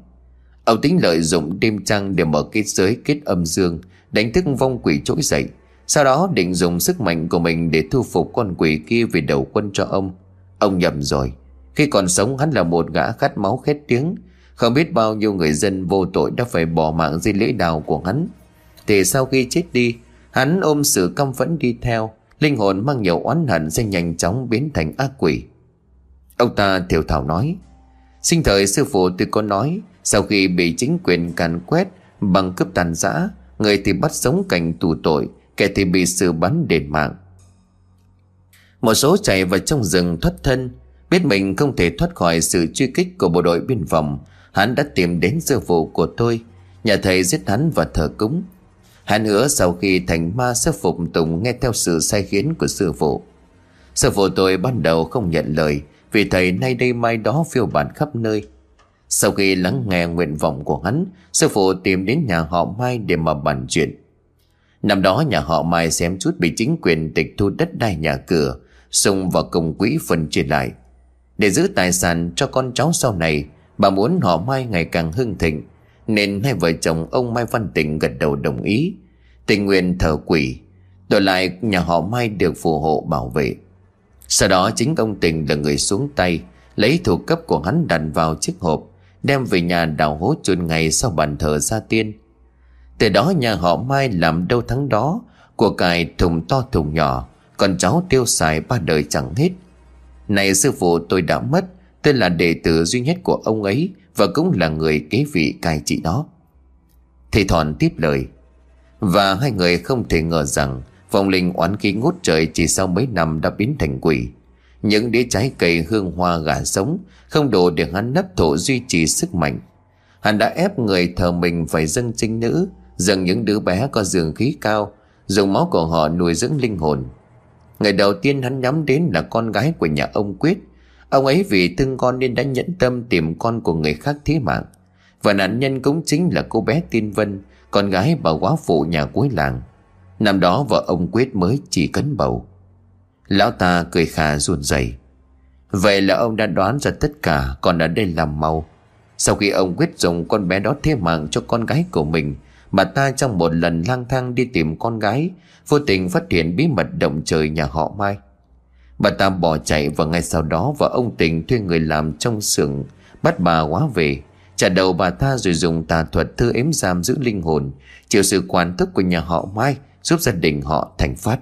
Ông tính lợi dụng đêm trăng để mở kết giới, kết âm dương, Đánh thức vong quỷ trỗi dậy. Sau đó định dùng sức mạnh của mình Để thu phục con quỷ kia về đầu quân cho ông. Ông nhầm rồi. Khi còn sống, hắn là một gã khát máu khét tiếng. Không biết bao nhiêu người dân vô tội đã phải bỏ mạng dưới lễ đào của hắn. Thì sau khi chết đi, Hắn ôm sự căm phẫn đi theo. Linh hồn mang nhiều oán hận sẽ nhanh chóng biến thành ác quỷ. Ông ta thiểu thảo nói, Sinh thời sư phụ tôi có nói sau khi bị chính quyền càn quét Bằng cướp tàn giã, Người thì bắt sống cảnh tù tội, Kẻ thì bị xử bắn đền mạng. Một số chạy vào trong rừng thoát thân, Biết mình không thể thoát khỏi sự truy kích của bộ đội biên phòng. Hắn đã tìm đến sư phụ của tôi Nhà thầy giết hắn và thờ cúng. Hắn hứa sau khi thành ma sẽ phục tùng nghe theo sự sai khiến của sư phụ. Sư phụ tôi ban đầu không nhận lời, Vì thầy nay đây mai đó phiêu bản khắp nơi. Sau khi lắng nghe nguyện vọng của hắn, Sư phụ tìm đến nhà họ Mai để mà bàn chuyện. Năm đó nhà họ Mai xem chút bị chính quyền tịch thu đất đai nhà cửa Xung vào công quỹ phần chia lại. Để giữ tài sản cho con cháu sau này, Bà muốn họ Mai ngày càng hưng thịnh, Nên hai vợ chồng ông Mai Văn Tịnh gật đầu đồng ý. Tình nguyện thờ quỷ, Đổi lại nhà họ Mai được phù hộ bảo vệ. Sau đó chính ông Tình là người xuống tay, Lấy thuộc cấp của hắn đặt vào chiếc hộp. Đem về nhà đào hố chôn ngày sau bàn thờ gia tiên. Từ đó nhà họ Mai làm đâu thắng đó, Của cải thùng to thùng nhỏ, Còn cháu tiêu xài ba đời chẳng hết. Này sư phụ tôi đã mất, Tôi là đệ tử duy nhất của ông ấy Và cũng là người kế vị cai trị đó Thầy thọn tiếp lời, Và hai người không thể ngờ rằng Vòng linh oán khí ngút trời Chỉ sau mấy năm đã biến thành quỷ. Những đĩa trái cây hương hoa gà sống, Không đủ để hắn nấp thổ duy trì sức mạnh. Hắn đã ép người thờ mình phải dâng trinh nữ, Dâng những đứa bé có dường khí cao, Dùng máu của họ nuôi dưỡng linh hồn. Ngày đầu tiên hắn nhắm đến là con gái của nhà ông Quyết. Ông ấy vì thương con nên đã nhẫn tâm tìm con của người khác thế mạng. Và nạn nhân cũng chính là cô bé Tiên Vân, Con gái bà quá phụ nhà cuối làng. Năm đó vợ ông Quyết mới chỉ cấn bầu. Lão ta cười khà run rẩy. Vậy là ông đã đoán ra tất cả, Còn ở đây làm mau. Sau khi ông Quyết dùng con bé đó thế mạng cho con gái của mình, Bà ta trong một lần lang thang đi tìm con gái, Vô tình phát hiện bí mật động trời nhà họ Mai. Bà ta bỏ chạy và ngay sau đó và ông tình thuê người làm trong xưởng, bắt bà quá về. Trả đầu bà ta rồi dùng tà thuật thư ếm giam giữ linh hồn, chịu sự quản thức của nhà họ Mai giúp gia đình họ thành phát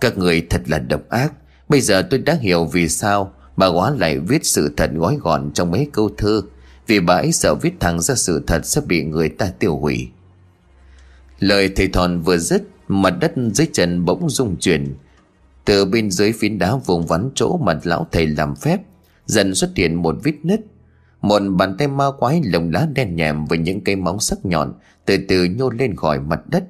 các người thật là độc ác. Bây giờ tôi đã hiểu vì sao bà quá lại viết sự thật gói gọn trong mấy câu thơ. Vì bà ấy sợ viết thẳng ra sự thật sẽ bị người ta tiêu hủy. Lời thầy thòn vừa dứt, mặt đất dưới chân bỗng rung chuyển. Từ bên dưới phiến đá vùng vắn chỗ mà lão thầy làm phép, Dần xuất hiện một vết nứt. Một bàn tay ma quái lồng lá đen nhèm với những cây móng sắc nhọn từ từ nhô lên khỏi mặt đất.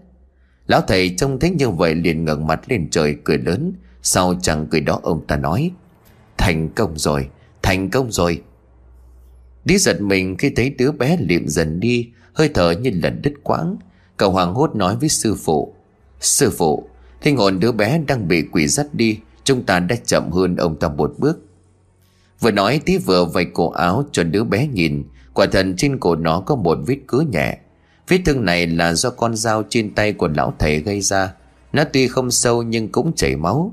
Lão thầy trông thấy như vậy liền ngẩng mặt lên trời cười lớn. Sau chẳng cười đó ông ta nói. Thành công rồi, thành công rồi. Đi giật mình khi thấy đứa bé liệm dần đi, hơi thở như lần đứt quãng. Cậu hoàng hốt nói với sư phụ. Sư phụ, linh hồn đứa bé đang bị quỷ dắt đi, chúng ta đã chậm hơn ông ta một bước. Vừa nói tí vừa vạch cổ áo cho đứa bé nhìn Quả thần trên cổ nó có một vết cứa nhẹ Vết thương này là do con dao trên tay của lão thầy gây ra. Nó tuy không sâu nhưng cũng chảy máu.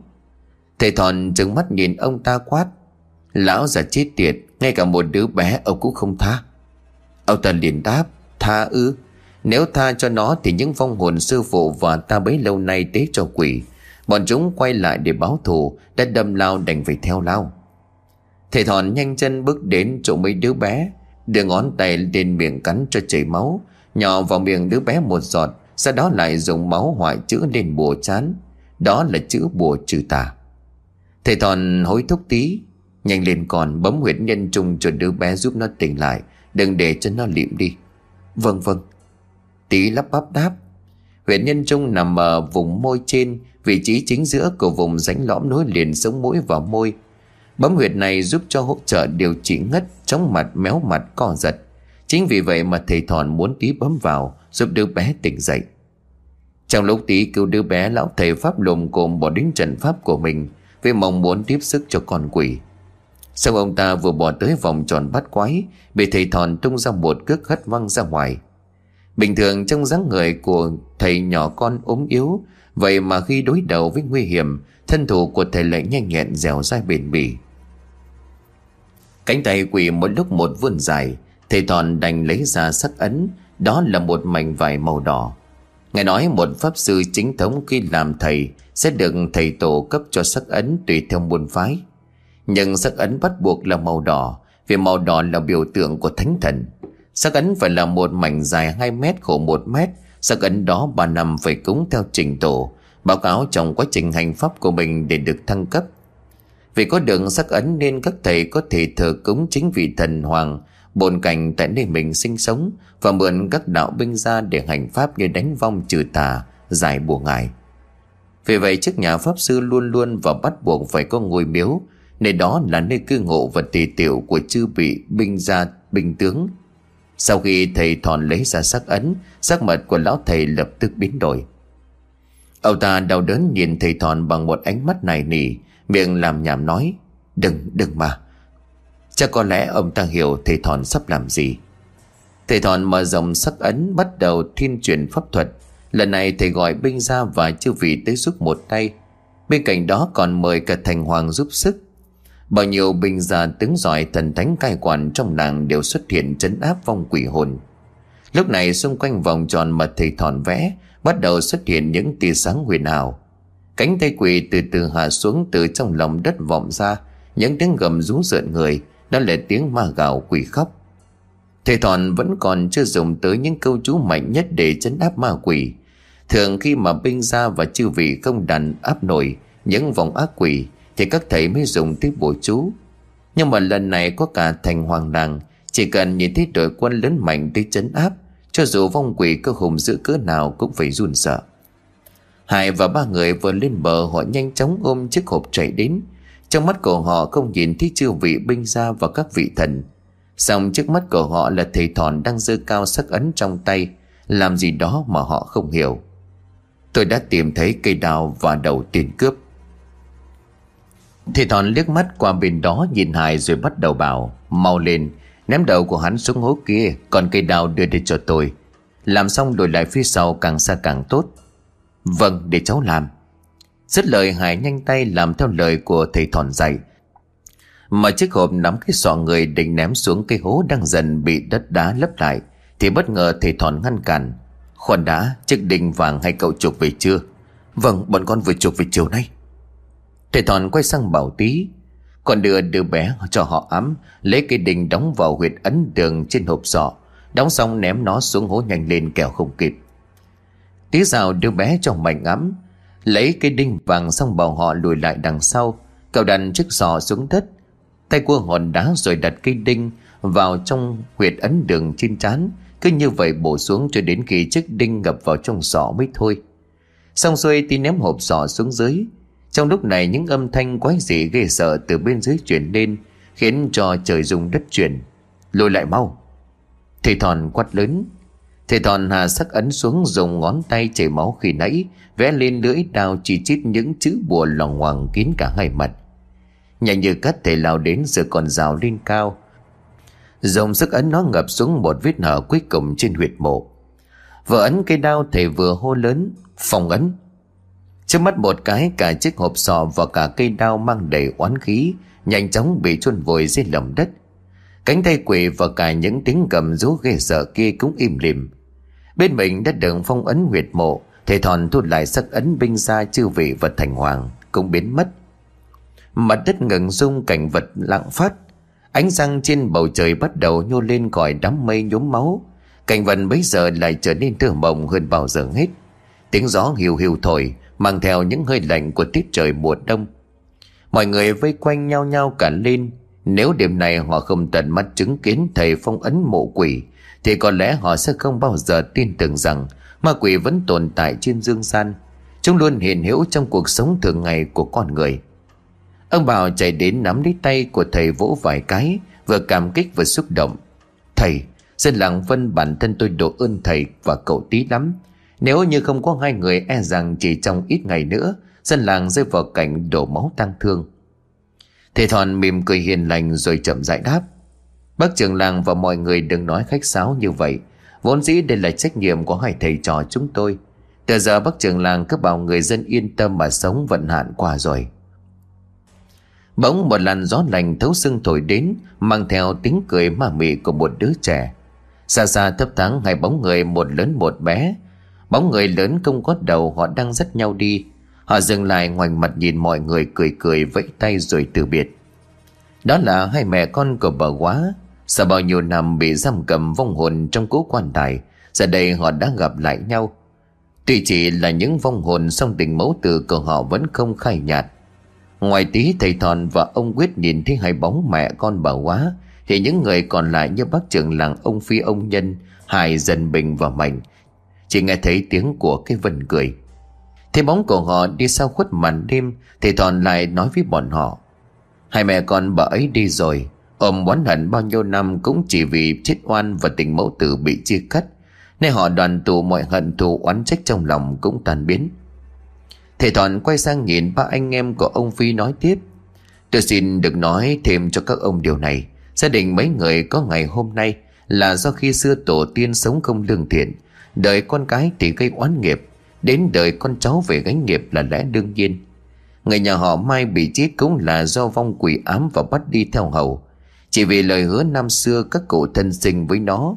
Thầy thòn trừng mắt nhìn ông ta quát. Lão già chết tiệt, Ngay cả một đứa bé ông cũng không tha. Ông ta liền đáp, Tha ư? Nếu tha cho nó thì những vong hồn sư phụ Và ta bấy lâu nay tế cho quỷ. Bọn chúng quay lại để báo thù, Đã đâm lao đành phải theo lao. Thầy thòn nhanh chân bước đến chỗ mấy đứa bé, Đưa ngón tay lên miệng cắn cho chảy máu. Nhỏ vào miệng đứa bé một giọt Sau đó lại dùng máu hoại chữ lên bùa chán. Đó là chữ bùa trừ tà. Thầy thòn hối thúc tí Nhanh lên còn bấm huyệt nhân trung cho đứa bé giúp nó tỉnh lại Đừng để cho nó liệm đi. Vâng vâng. Tí lắp bắp đáp. Huyệt nhân trung nằm ở vùng môi trên Vị trí chính giữa của vùng rãnh lõm nối liền sống mũi và môi. Bấm huyệt này giúp cho hỗ trợ điều trị ngất, chóng mặt, méo mặt, co giật. Chính vì vậy mà thầy thòn muốn tí bấm vào giúp đứa bé tỉnh dậy. Trong lúc tí cứu đứa bé, lão thầy pháp lùm cồm bỏ đến trận pháp của mình với mong muốn tiếp sức cho con quỷ. Xong ông ta vừa bỏ tới vòng tròn bắt quái, bị thầy thòn tung ra một cước hất văng ra ngoài. Bình thường trong dáng người của thầy nhỏ con ốm yếu, Vậy mà khi đối đầu với nguy hiểm, Thân thủ của thầy lại nhanh nhẹn dẻo dai bền bỉ Cánh tay quỷ một lúc một vươn dài Thầy toàn đành lấy ra sắc ấn, Đó là một mảnh vải màu đỏ. Ngài nói một pháp sư chính thống khi làm thầy Sẽ được thầy tổ cấp cho sắc ấn tùy theo môn phái. Nhưng sắc ấn bắt buộc là màu đỏ, Vì màu đỏ là biểu tượng của thánh thần. Sắc ấn phải là một mảnh dài 2 mét khổ 1 mét Sắc ấn đó bà nằm phải cúng theo trình tổ, Báo cáo trong quá trình hành pháp của mình để được thăng cấp. Vì có đường sắc ấn nên các thầy có thể thờ cúng chính vị thần hoàng bồn cảnh tại nơi mình sinh sống và mượn các đạo binh ra để hành pháp như đánh vong trừ tà, giải bùa ngài. Vì vậy trước nhà pháp sư luôn luôn và bắt buộc phải có ngôi miếu, nơi đó là nơi cư ngụ và tỳ tiểu của chư vị binh gia binh tướng. Sau khi thầy thòn lấy ra sắc ấn, sắc mật của lão thầy lập tức biến đổi. Ông ta đau đớn nhìn thầy thòn bằng một ánh mắt này nỉ, Miệng làm nhảm nói Đừng, đừng mà Chắc có lẽ ông ta hiểu thầy Thòn sắp làm gì. Thầy Thòn mở rộng sắc ấn, Bắt đầu thiên truyền pháp thuật. Lần này thầy gọi binh ra và chư vị tới giúp một tay. Bên cạnh đó còn mời cả thành hoàng giúp sức. Bao nhiêu binh gia tướng giỏi thần thánh cai quản trong làng đều xuất hiện trấn áp vong quỷ hồn. Lúc này xung quanh vòng tròn mà thầy thòn vẽ, bắt đầu xuất hiện những tia sáng huyền ảo. Cánh tay quỷ từ từ hạ xuống từ trong lòng đất vọng ra, Những tiếng gầm rú rợn người. Đó là tiếng ma gào quỷ khóc. Thầy Thọn vẫn còn chưa dùng tới những câu chú mạnh nhất để chấn áp ma quỷ. Thường khi mà binh gia và chư vị không đàn áp nổi những vòng ác quỷ, Thì các thầy mới dùng tới bộ chú. Nhưng mà lần này có cả thành hoàng đàng Chỉ cần nhìn thấy đội quân lớn mạnh tới chấn áp, Cho dù vong quỷ cơ hùng giữ cỡ nào cũng phải run sợ. Hải và ba người vừa lên bờ, họ nhanh chóng ôm chiếc hộp chạy đến. Trong mắt của họ không nhìn thấy chư vị binh gia và các vị thần. Xong trước mắt của họ là thầy thòn đang dơ cao sắc ấn trong tay, làm gì đó mà họ không hiểu. Tôi đã tìm thấy cây đào và đầu tiền cướp. Thầy thòn liếc mắt qua bên đó nhìn Hải rồi bắt đầu bảo, mau lên, ném đầu của hắn xuống hố kia, còn cây đào đưa đi cho tôi. Làm xong đổi lại phía sau càng xa càng tốt. Vâng để cháu làm rất lời, Hải nhanh tay làm theo lời của thầy thòn dạy. Mà chiếc hộp nắm cái sọ người định ném xuống cây hố đang dần bị đất đá lấp lại, Thì bất ngờ thầy thòn ngăn cản. Khoan đã, chiếc đình vàng hay cậu chuộc về chưa? Vâng bọn con vừa chuộc về chiều nay. Thầy thòn quay sang bảo tí. Còn đưa đứa bé cho họ ấm, Lấy cây đình đóng vào huyệt ấn đường trên hộp sọ. Đóng xong ném nó xuống hố nhanh lên kẻo không kịp. Tí rào đứa bé trong mạnh ấm Lấy cây đinh vàng xong bảo họ lùi lại đằng sau. Cậu đặt chiếc giò xuống đất. Tay cua hòn đá rồi đặt cây đinh vào trong huyệt ấn đường trên trán. Cứ như vậy bổ xuống cho đến khi chiếc đinh ngập vào trong sọ mới thôi. Xong xuôi thì ném hộp sọ xuống dưới. Trong lúc này những âm thanh quái dị ghê sợ từ bên dưới chuyển lên, khiến cho trời rung đất chuyển. Lùi lại mau. Thầy thòn quát lớn thầy thòn hà sắc ấn xuống dùng ngón tay chảy máu khi nãy, vẽ lên lưỡi đao chỉ chít những chữ bùa lòng hoàng kín cả hai mặt. Nhanh như cắt, thầy lao đến giờ còn rào lên cao. Dùng sức ấn nó ngập xuống một vết nở cuối cùng trên huyệt mộ. Vừa ấn cây đao, thầy vừa hô lớn, phòng ấn! Trước mắt một cái, cả chiếc hộp sọ và cả cây đao mang đầy oán khí, nhanh chóng bị chôn vùi dưới lòng đất. Cánh tay quỷ và cả những tiếng gầm rú ghê sợ kia cũng im lìm bên mình đã đựng phong ấn huyệt mộ, thầy thòn thu lại sắc ấn binh ra chư vị vật thành hoàng, cũng biến mất. Mặt đất ngừng rung cảnh vật lặng phát, ánh răng trên bầu trời bắt đầu nhô lên khỏi đám mây nhốm máu. Cảnh vật bấy giờ lại trở nên thơ mộng hơn bao giờ hết. Tiếng gió hiu hiu thổi, mang theo những hơi lạnh của tiết trời mùa đông. Mọi người vây quanh nhau nhau cả lên. Nếu đêm này họ không tận mắt chứng kiến thầy phong ấn mộ quỷ thì có lẽ họ sẽ không bao giờ tin tưởng rằng ma quỷ vẫn tồn tại trên dương gian. Chúng luôn hiện hữu trong cuộc sống thường ngày của con người. Ông bảo chạy đến nắm lấy tay của thầy vỗ vài cái, vừa cảm kích vừa xúc động. Thầy, dân làng vân bản thân tôi độ ơn thầy và cậu tí lắm. Nếu như không có hai người e rằng chỉ trong ít ngày nữa, dân làng rơi vào cảnh đổ máu tang thương. Thầy Thọn mỉm cười hiền lành rồi chậm rãi đáp bác trưởng làng và mọi người đừng nói khách sáo như vậy. Vốn dĩ đây là trách nhiệm của hai thầy trò chúng tôi. Từ giờ bác trưởng làng cứ bảo người dân yên tâm mà sống vận hạn qua rồi. Bỗng một làn gió lành thấu xương thổi đến, mang theo tiếng cười ma mị của một đứa trẻ. Xa xa thấp thoáng hai bóng người, một lớn một bé. Bóng người lớn không có đầu, họ đang dắt nhau đi. Họ dừng lại ngoảnh mặt nhìn mọi người cười cười vẫy tay rồi từ biệt. Đó là hai mẹ con của bà quá sau bao nhiêu năm bị giam cầm vong hồn trong cố quan tài, giờ đây họ đã gặp lại nhau. Tuy chỉ là những vong hồn song tình mẫu tử của họ vẫn không khai nhạt. Ngoài tí thầy thòn và ông quyết nhìn thấy hai bóng mẹ con bà quá thì những người còn lại như bác trưởng làng ông phi ông nhân, hải dần bình và mạnh, chỉ nghe thấy tiếng của cái vần cười. Thấy bóng của họ đi sau khuất màn đêm, thầy thòn lại nói với bọn họ, hai mẹ con bà ấy đi rồi ôm oán hận bao nhiêu năm cũng chỉ vì chết oan và tình mẫu tử bị chia cắt. Nên họ đoàn tụ mọi hận thù oán trách trong lòng cũng tan biến. Thầy thọn quay sang nhìn ba anh em của ông phi nói tiếp. Tôi xin được nói thêm cho các ông điều này. Gia đình mấy người có ngày hôm nay là do khi xưa tổ tiên sống không lương thiện. Đời con cái thì gây oán nghiệp. Đến đời con cháu về gánh nghiệp là lẽ đương nhiên. Người nhà họ mai bị chết cũng là do vong quỷ ám và bắt đi theo hầu chỉ vì lời hứa năm xưa các cụ thân sinh với nó,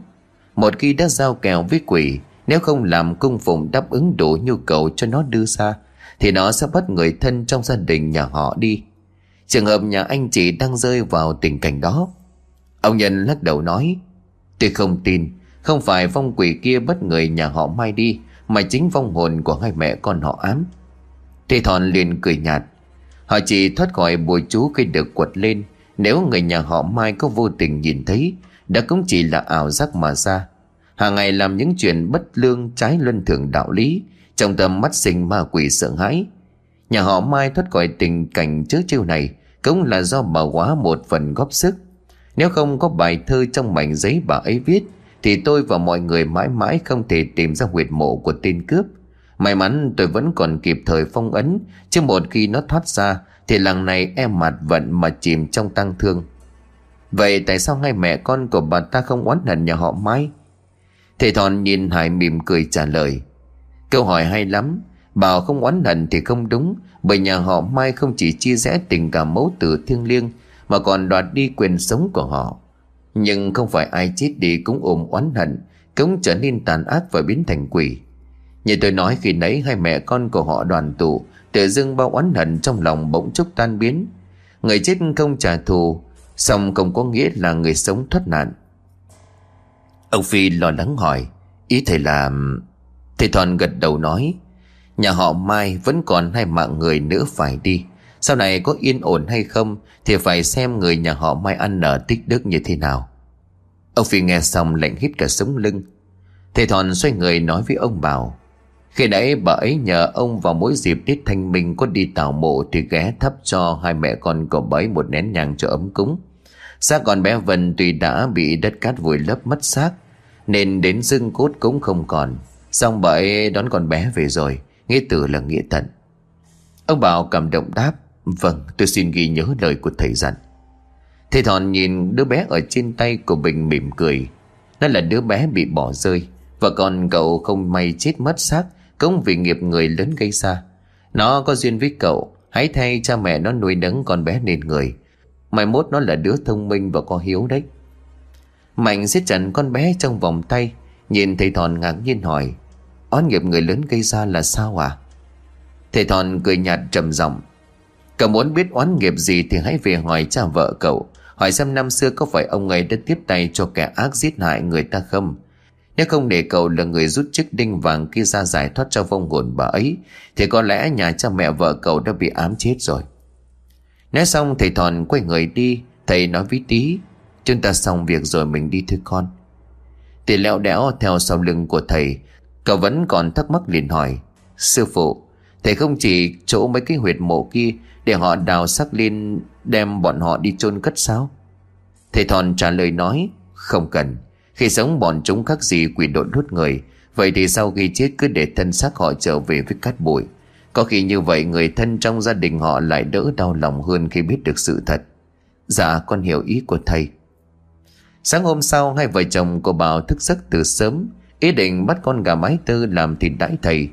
Một khi đã giao kèo với quỷ, Nếu không làm cung phụng đáp ứng đủ nhu cầu cho nó đưa ra, Thì nó sẽ bắt người thân trong gia đình nhà họ đi. Trường hợp nhà anh chị đang rơi vào tình cảnh đó, Ông Nhân lắc đầu nói, Tôi không tin, Không phải vong quỷ kia bắt người nhà họ mai đi, Mà chính vong hồn của hai mẹ con họ ám. Thì thòn liền cười nhạt. Họ chỉ thoát khỏi bùa chú khi được quật lên nếu người nhà họ Mai có vô tình nhìn thấy, Đã cũng chỉ là ảo giác mà ra. Hàng ngày làm những chuyện bất lương trái luân thường đạo lý, Trong tâm mắt sinh ma quỷ sợ hãi. Nhà họ Mai thoát khỏi tình cảnh chớ chiêu này Cũng là do bà quá một phần góp sức. Nếu không có bài thơ trong mảnh giấy bà ấy viết, Thì tôi và mọi người mãi mãi không thể tìm ra huyệt mộ của tên cướp. May mắn tôi vẫn còn kịp thời phong ấn, Chứ một khi nó thoát ra thì lần này em mặt vận mà chìm trong tăng thương. Vậy tại sao hai mẹ con của bà ta không oán hận nhà họ Mai? Thầy Thòn nhìn Hải mỉm cười trả lời. Câu hỏi hay lắm, Bảo không oán hận thì không đúng, Bởi nhà họ Mai không chỉ chia rẽ tình cảm mẫu tử thiêng liêng, Mà còn đoạt đi quyền sống của họ. Nhưng không phải ai chết đi cũng ôm oán hận, Cũng trở nên tàn ác và biến thành quỷ. Như tôi nói khi nấy hai mẹ con của họ đoàn tụ Tự dưng bao oán hận trong lòng bỗng chốc tan biến. Người chết không trả thù Xong không có nghĩa là người sống thoát nạn. Ông Phi lo lắng hỏi, Ý thầy là, Thầy Thòn gật đầu nói, Nhà họ Mai vẫn còn hai mạng người nữa phải đi. Sau này có yên ổn hay không Thì phải xem người nhà họ Mai ăn nở tích đức như thế nào. Ông Phi nghe xong lạnh hít cả sống lưng. Thầy Thòn xoay người nói với ông Bảo khi nãy bà ấy nhờ ông vào mỗi dịp Tết Thanh Minh có đi tảo mộ Thì ghé thắp cho hai mẹ con của bà ấy một nén nhang cho ấm cúng. Xác còn bé Vân tuy đã bị đất cát vùi lấp mất xác, Nên đến dưng cốt cũng không còn. Xong bà ấy đón con bé về rồi, Nghĩa tử là nghĩa tận. Ông Bảo cảm động đáp Vâng tôi xin ghi nhớ lời của thầy dặn. Thầy Thòn nhìn đứa bé ở trên tay của Bình mỉm cười. Nó là đứa bé bị bỏ rơi Và còn cậu không may chết mất xác cũng vì nghiệp người lớn gây ra. Nó có duyên với cậu, Hãy thay cha mẹ nó nuôi nấng con bé nên người. Mai mốt nó là đứa thông minh và có hiếu đấy. Mạnh siết chặt con bé trong vòng tay, Nhìn thầy Thòn ngạc nhiên hỏi, Oán nghiệp người lớn gây ra là sao à Thầy Thòn cười nhạt trầm giọng, Cậu muốn biết oán nghiệp gì thì hãy về hỏi cha vợ cậu, Hỏi xem năm xưa có phải ông ấy đã tiếp tay cho kẻ ác giết hại người ta không? Nếu không để cậu là người rút chiếc đinh vàng kia ra giải thoát cho vong hồn bà ấy, Thì có lẽ nhà cha mẹ vợ cậu đã bị ám chết rồi. Nói xong, thầy Thòn quay người đi. Thầy nói với tí, Chúng ta xong việc rồi, mình đi thôi con. Tỷ lẹo đẽo theo sau lưng của thầy. Cậu vẫn còn thắc mắc liền hỏi, Sư phụ, Thầy không chỉ chỗ mấy cái huyệt mộ kia Để họ đào xác lên Đem bọn họ đi chôn cất sao? Thầy Thòn trả lời nói, Không cần. Khi sống bọn chúng khác gì quỷ độn hút người, Vậy thì sau khi chết cứ để thân xác họ trở về với cát bụi. Có khi như vậy người thân trong gia đình họ lại đỡ đau lòng hơn khi biết được sự thật. Dạ con hiểu ý của thầy. Sáng hôm sau, hai vợ chồng của Bảo thức giấc từ sớm, Ý định bắt con gà mái tư làm thịt đãi thầy.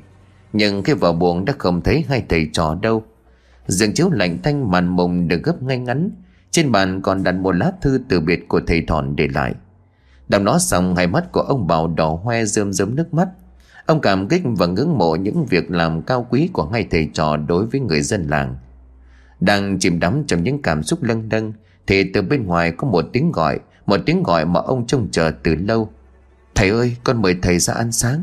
Nhưng khi vào buồng đã không thấy hai thầy trò đâu. Giường chiếu lạnh thanh màn mùng được gấp ngay ngắn, trên bàn còn đặt một lá thư từ biệt của thầy thòn để lại đọc nó xong, hai mắt của ông bảo đỏ hoe rơm rớm nước mắt. Ông cảm kích và ngưỡng mộ những việc làm cao quý của hai thầy trò đối với người dân làng. Đang chìm đắm trong những cảm xúc lâng đâng thì từ bên ngoài có một tiếng gọi, một tiếng gọi mà ông trông chờ từ lâu. Thầy ơi, con mời thầy ra ăn sáng.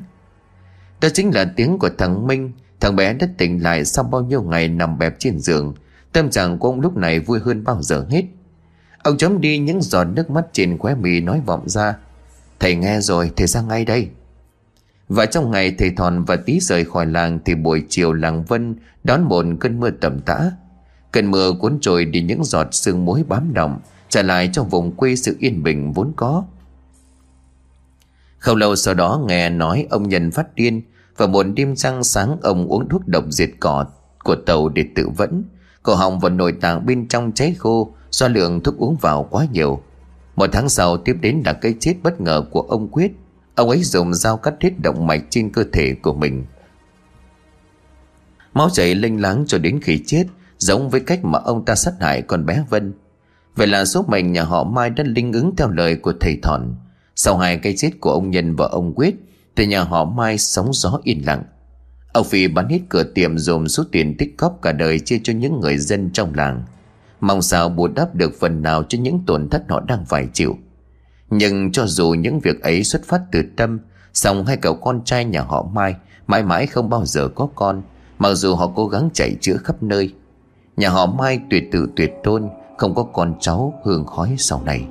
Đó chính là tiếng của thằng minh. Thằng bé đã tỉnh lại sau bao nhiêu ngày nằm bẹp trên giường. Tâm trạng của ông lúc này vui hơn bao giờ hết. Ông chấm đi những giọt nước mắt trên khóe mì nói vọng ra. Thầy nghe rồi thầy ra ngay đây. Và trong ngày thầy Thòn và tí rời khỏi làng Thì buổi chiều làng Vân đón một cơn mưa tầm tã. Cơn mưa cuốn trôi đi những giọt sương muối bám động, Trả lại cho vùng quê sự yên bình vốn có. Không lâu sau đó nghe nói ông nhân phát điên và một đêm trăng sáng ông uống thuốc độc diệt cỏ của tàu để tự vẫn. Cổ họng và nội tạng bên trong cháy khô do lượng thuốc uống vào quá nhiều, một tháng sau tiếp đến là cái chết bất ngờ của ông quyết. Ông ấy dùng dao cắt hết động mạch trên cơ thể của mình. Máu chảy lênh láng cho đến khi chết, giống với cách mà ông ta sát hại con bé vân. Vậy là số mệnh nhà họ mai đã linh ứng theo lời của thầy thọn sau hai cái chết của ông nhân và ông quyết, thì nhà họ Mai sống gió yên lặng. Ông Phi bán hết cửa tiệm dồn số tiền tích góp cả đời chia cho những người dân trong làng. Mong sao bù đắp được phần nào cho những tổn thất họ đang phải chịu. Nhưng cho dù những việc ấy xuất phát từ tâm, song hai cậu con trai nhà họ Mai Mãi mãi không bao giờ có con, Mặc dù họ cố gắng chạy chữa khắp nơi. Nhà họ Mai tuyệt tự tuyệt tôn, Không có con cháu hương khói sau này.